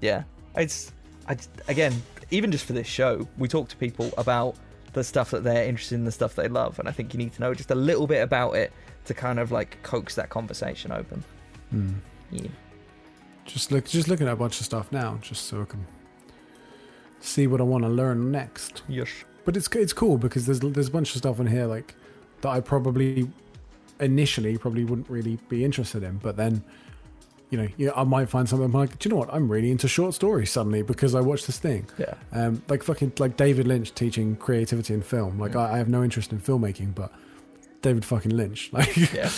yeah, it's I again even just for this show, we talk to people about the stuff that they're interested in, the stuff they love, and I think you need to know just a little bit about it to kind of like coax that conversation open. Hmm. Yeah. Just look, just looking at a bunch of stuff now, just so I can see what I want to learn next. Yes. But it's it's cool because there's there's a bunch of stuff in here like that I probably initially probably wouldn't really be interested in, but then you know, you know I might find something I'm like, do you know what? I'm really into short stories suddenly because I watched this thing. Yeah. Um, like fucking like David Lynch teaching creativity in film. Like I, I have no interest in filmmaking, but David fucking Lynch, <laughs> like Yeah.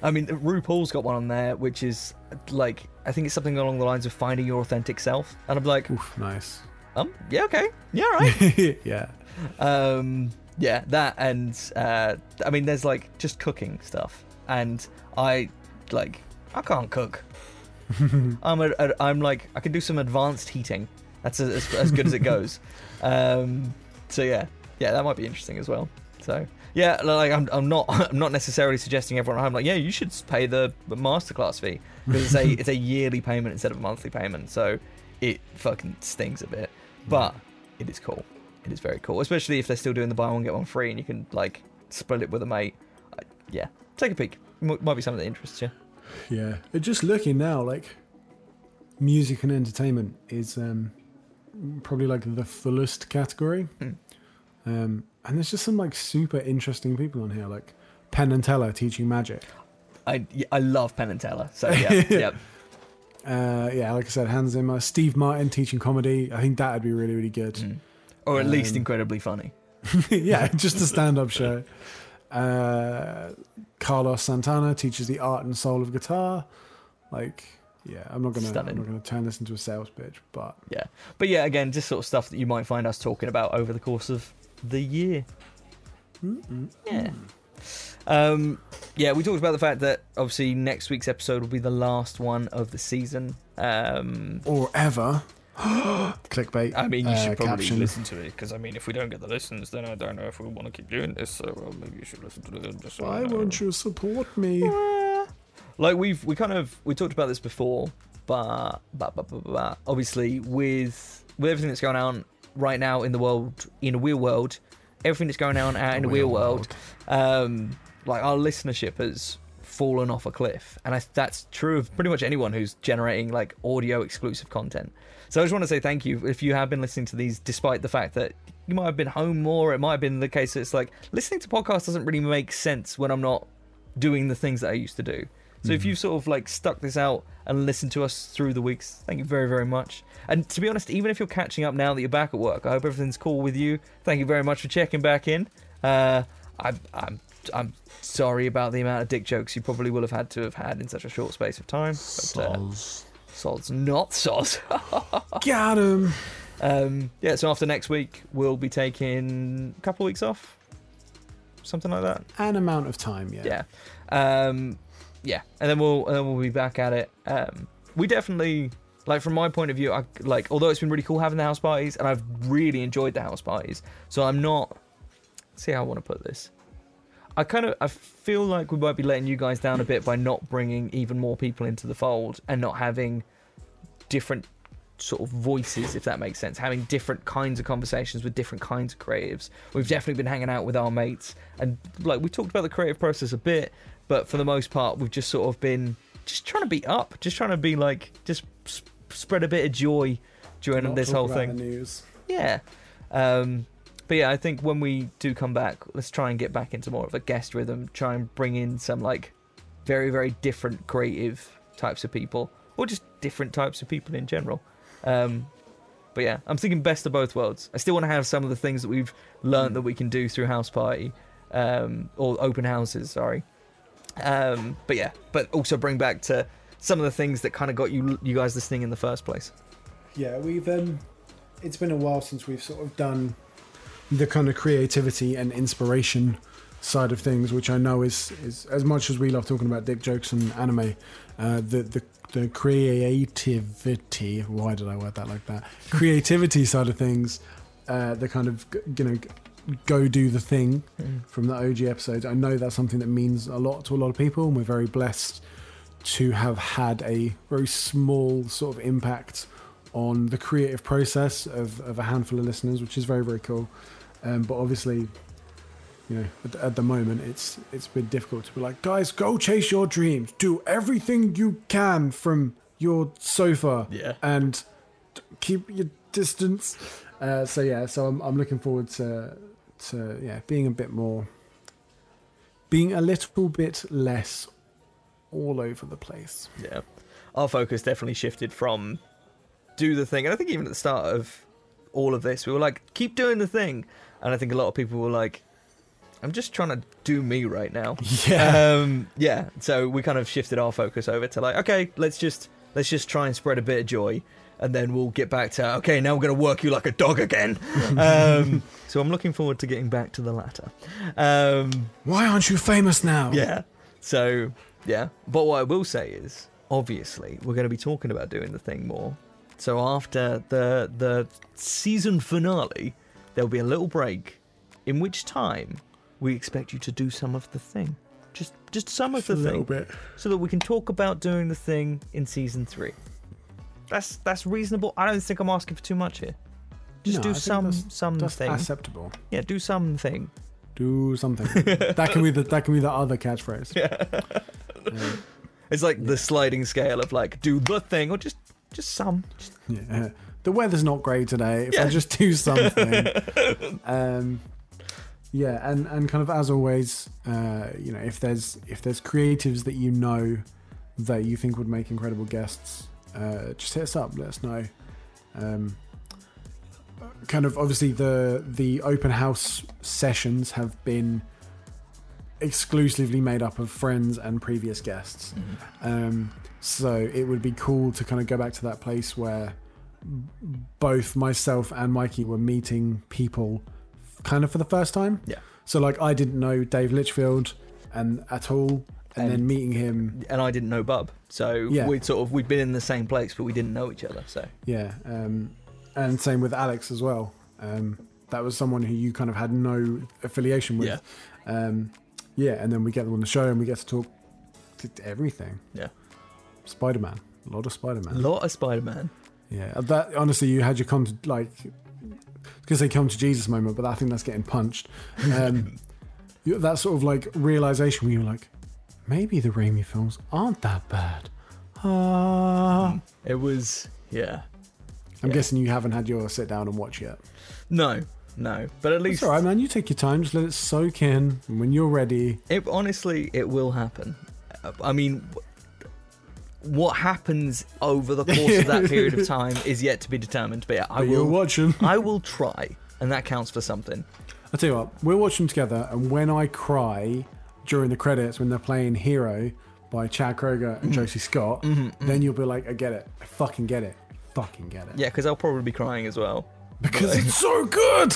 I mean, RuPaul's got one on there, which is like I think it's something along the lines of finding your authentic self, and I'm like, oof, nice. Um, yeah, okay, yeah, right, <laughs> yeah, um yeah that and uh i mean there's like just cooking stuff. And i like i can't cook. <laughs> I'm a, a, i'm like i can do some advanced heating. That's as, as, as good as it goes. <laughs> Um, so yeah, yeah, that might be interesting as well. So yeah, like I'm, I'm not, I'm not necessarily suggesting everyone at home like, yeah, you should pay the masterclass fee. Because it's a, it's a yearly payment instead of a monthly payment. So it fucking stings a bit, but it is cool. It is very cool, especially if they're still doing the buy one get one free, and you can like split it with a mate. Uh, yeah, take a peek. M- might be something that interests you. Yeah, But just looking now, like music and entertainment is um, probably like the fullest category. Mm. Um, and there's just some like super interesting people on here, like Penn and Teller teaching magic. I I love Penn and Teller. So yeah, <laughs> yeah. Uh, yeah, like I said, Hans Zimmer, Steve Martin teaching comedy. I think that would be really, really good. Mm. Or at least Um, incredibly funny. <laughs> yeah, just a stand-up show. Uh, Carlos Santana teaches the art and soul of guitar. Like, yeah, I'm not gonna, I'm not gonna turn this into a sales pitch, but Yeah, but yeah, again, just sort of stuff that you might find us talking about over the course of the year. Yeah. Um, yeah, we talked about the fact that obviously next week's episode will be the last one of the season. Um, or ever. <gasps> Clickbait. I mean, you uh, should probably caption. listen to it because I mean, if we don't get the listens, then I don't know if we want to keep doing this. So well, maybe you should listen to it. Just so Why won't you support me? like we've we kind of we talked about this before, but but but, but, but obviously with with everything that's going on right now in the world in the real world, everything that's going on out in the real world, um, like our listenership has fallen off a cliff, and I, that's true of pretty much anyone who's generating like audio exclusive content. So I just want to say thank you if you have been listening to these, despite the fact that you might have been home more. It might have been the case that it's like listening to podcasts doesn't really make sense when I'm not doing the things that I used to do. So if you've sort of like stuck this out and listened to us through the weeks, thank you very, very much. And to be honest, even if you're catching up now that you're back at work, I hope everything's cool with you. Thank you very much for checking back in. Uh, I'm, I'm, I'm sorry about the amount of dick jokes you probably will have had to have had in such a short space of time. But, uh, sods, not sods. <laughs> Got him. um, yeah, so after next week, we'll be taking a couple of weeks off, something like that. An amount of time, yeah. yeah um yeah and then we'll and then we'll be back at it. Um we definitely like from my point of view i like although it's been really cool having the house parties and i've really enjoyed the house parties so i'm not see how i want to put this. I kind of i feel like we might be letting you guys down a bit by not bringing even more people into the fold and not having different sort of voices if that makes sense. Having different kinds of conversations with different kinds of creatives. We've definitely been hanging out with our mates and like we talked about the creative process a bit but for the most part we've just sort of been just trying to be up just trying to be like just s- spread a bit of joy during Not this whole thing. news. yeah. Um but yeah i think when we do come back let's try and get back into more of a guest rhythm try and bring in some like very very different creative types of people or just different types of people in general. Um but yeah i'm thinking best of both worlds. I still want to have some of the things that we've learned that we can do through house party um or open houses sorry um but yeah but also bring back to some of the things that kind of got you you guys listening in the first place Yeah, we've um it's been a while since we've sort of done the kind of creativity and inspiration side of things, which I know is is as much as we love talking about dick jokes and anime, uh, the the the creativity. Why did I word that like that? Creativity side of things, uh, the kind of you know go do the thing from the OG episodes. I know that's something that means a lot to a lot of people, and we're very blessed to have had a very small sort of impact on the creative process of, of a handful of listeners, which is very very cool. Um, but obviously, you know, at, at the moment, it's it's been difficult to be like, guys, go chase your dreams, do everything you can from your sofa, Yeah. and keep your distance. Uh, so yeah, so I'm I'm looking forward to to yeah being a bit more, being a little bit less all over the place. Yeah. Our focus definitely shifted from do the thing. And I think even at the start of all of this, we were like, keep doing the thing. And I think a lot of people were like, I'm just trying to do me right now. <laughs> Yeah. Um, yeah. So we kind of shifted our focus over to like, okay, let's just let's just try and spread a bit of joy. And then we'll get back to okay. Now we're gonna work you like a dog again. um, <laughs> so I'm looking forward to getting back to the latter. Um, Why aren't you famous now? yeah. So, yeah. But what I will say is, obviously, we're going to be talking about doing the thing more So after the the season finale, there'll be a little break, in which time we expect you to do some of the thing, just just some of the thing. a the little thing, bit. so that we can talk about doing the thing in season three. That's that's reasonable. I don't think I'm asking for too much here. Just No, I do think some that's- some That's thing. acceptable. Yeah, do something. Do something. <laughs> that can be the that can be the other catchphrase. Yeah. It's like the sliding scale of like do the thing or just just some. Just, Yeah. The weather's not great today. If I Yeah. just do something. <laughs> um, yeah, and, and kind of as always, uh, you know, if there's if there's creatives that you know that you think would make incredible guests, uh, just hit us up. Let us know. Um, kind of obviously the the open house sessions have been exclusively made up of friends and previous guests. Um, so it would be cool to kind of go back to that place where both myself and Mikey were meeting people kind of for the first time. Yeah. So like I didn't know Dave Litchfield and at all, and, And- then meeting him, and I didn't know Bub, so Yeah. we'd sort of we'd been in the same place, but we didn't know each other. So yeah, um, and same with Alex as well. Um, that was someone who you kind of had no affiliation with. Yeah. Um, yeah, and then we get them on the show and we get to talk to everything. Yeah. Spider Man, a lot of Spider Man, a lot of Spider-Man. Yeah, uh, that honestly, you had your come to like, because they come to Jesus moment, but I think that's getting punched. Um, <laughs> that sort of like realization where you're like, maybe the Raimi films aren't that bad. Ah, It was yeah. I'm Yeah. guessing you haven't had your sit down and watch yet. No, no, but at least all right, man. You take your time, just let it soak in. And when you're ready, it honestly it will happen. Uh, I mean. What happens over the course of that period of <laughs> time is yet to be determined. But yeah, I but will. watching. I will try, and that counts for something. I'll tell you what, we're watching them together, and when I cry during the credits when they're playing Hero by Chad Kroeger Mm-hmm. and Josey Scott, then you'll be like, I get it. I fucking get it. Fucking get it. Yeah, because I'll probably be crying as well. Because it's so good!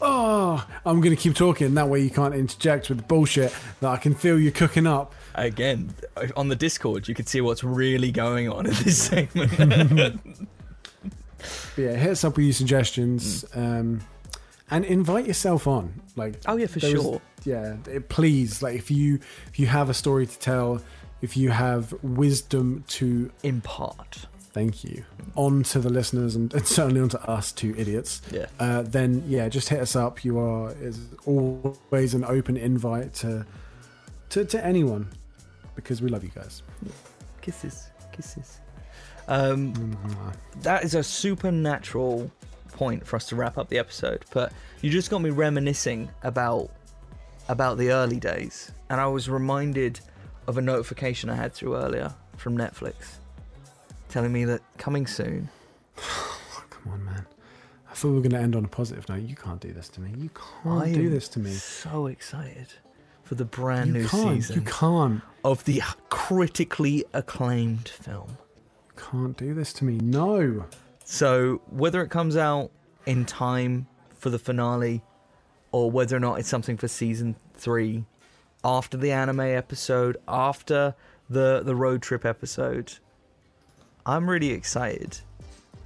Oh, I'm going to keep talking. That way you can't interject with bullshit that I can feel you cooking up. Again, on the Discord, you could see what's really going on in this <laughs> segment. Yeah, hit us up with your suggestions um, and invite yourself on. Like, oh yeah, for there was- sure. Yeah, it- please. Like, if you if you have a story to tell, if you have wisdom to Impart. thank you on to the listeners and, and certainly on to us two idiots Yeah. uh, then yeah just hit us up you are is always an open invite to to, to anyone because we love you guys Kisses. Kisses. Um, that is a supernatural point for us to wrap up the episode. But you just got me reminiscing about about the early days, and I was reminded of a notification I had through earlier from Netflix, telling me that coming soon. <sighs> come on man. I thought we were going to end on a positive note. You can't do this to me. You can't I do this to me. So excited for the brand you new season you can't. of the critically acclaimed film. you can't do this to me. No. So whether it comes out in time for the finale, or whether or not it's something for season three, after the anime episode, after the the road trip episode, I'm really excited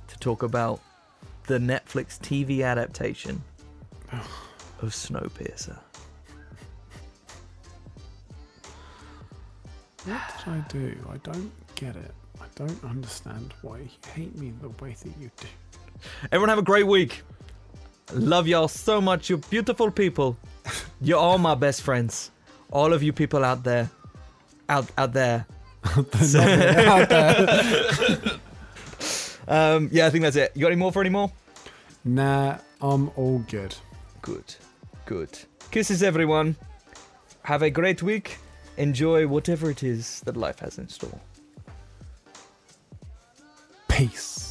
to talk about the Netflix TV adaptation <sighs> of Snowpiercer. what did i do i don't get it i don't understand why you hate me the way that you do Everyone have a great week. Love y'all so much, you beautiful people. You're all my best friends. All of you people out there. Out out there. <laughs> out there <laughs> Um, yeah, I think that's it. You got any more for any more? nah i'm all good Good. Good. Kisses everyone. Have a great week. Enjoy whatever it is that life has in store. peace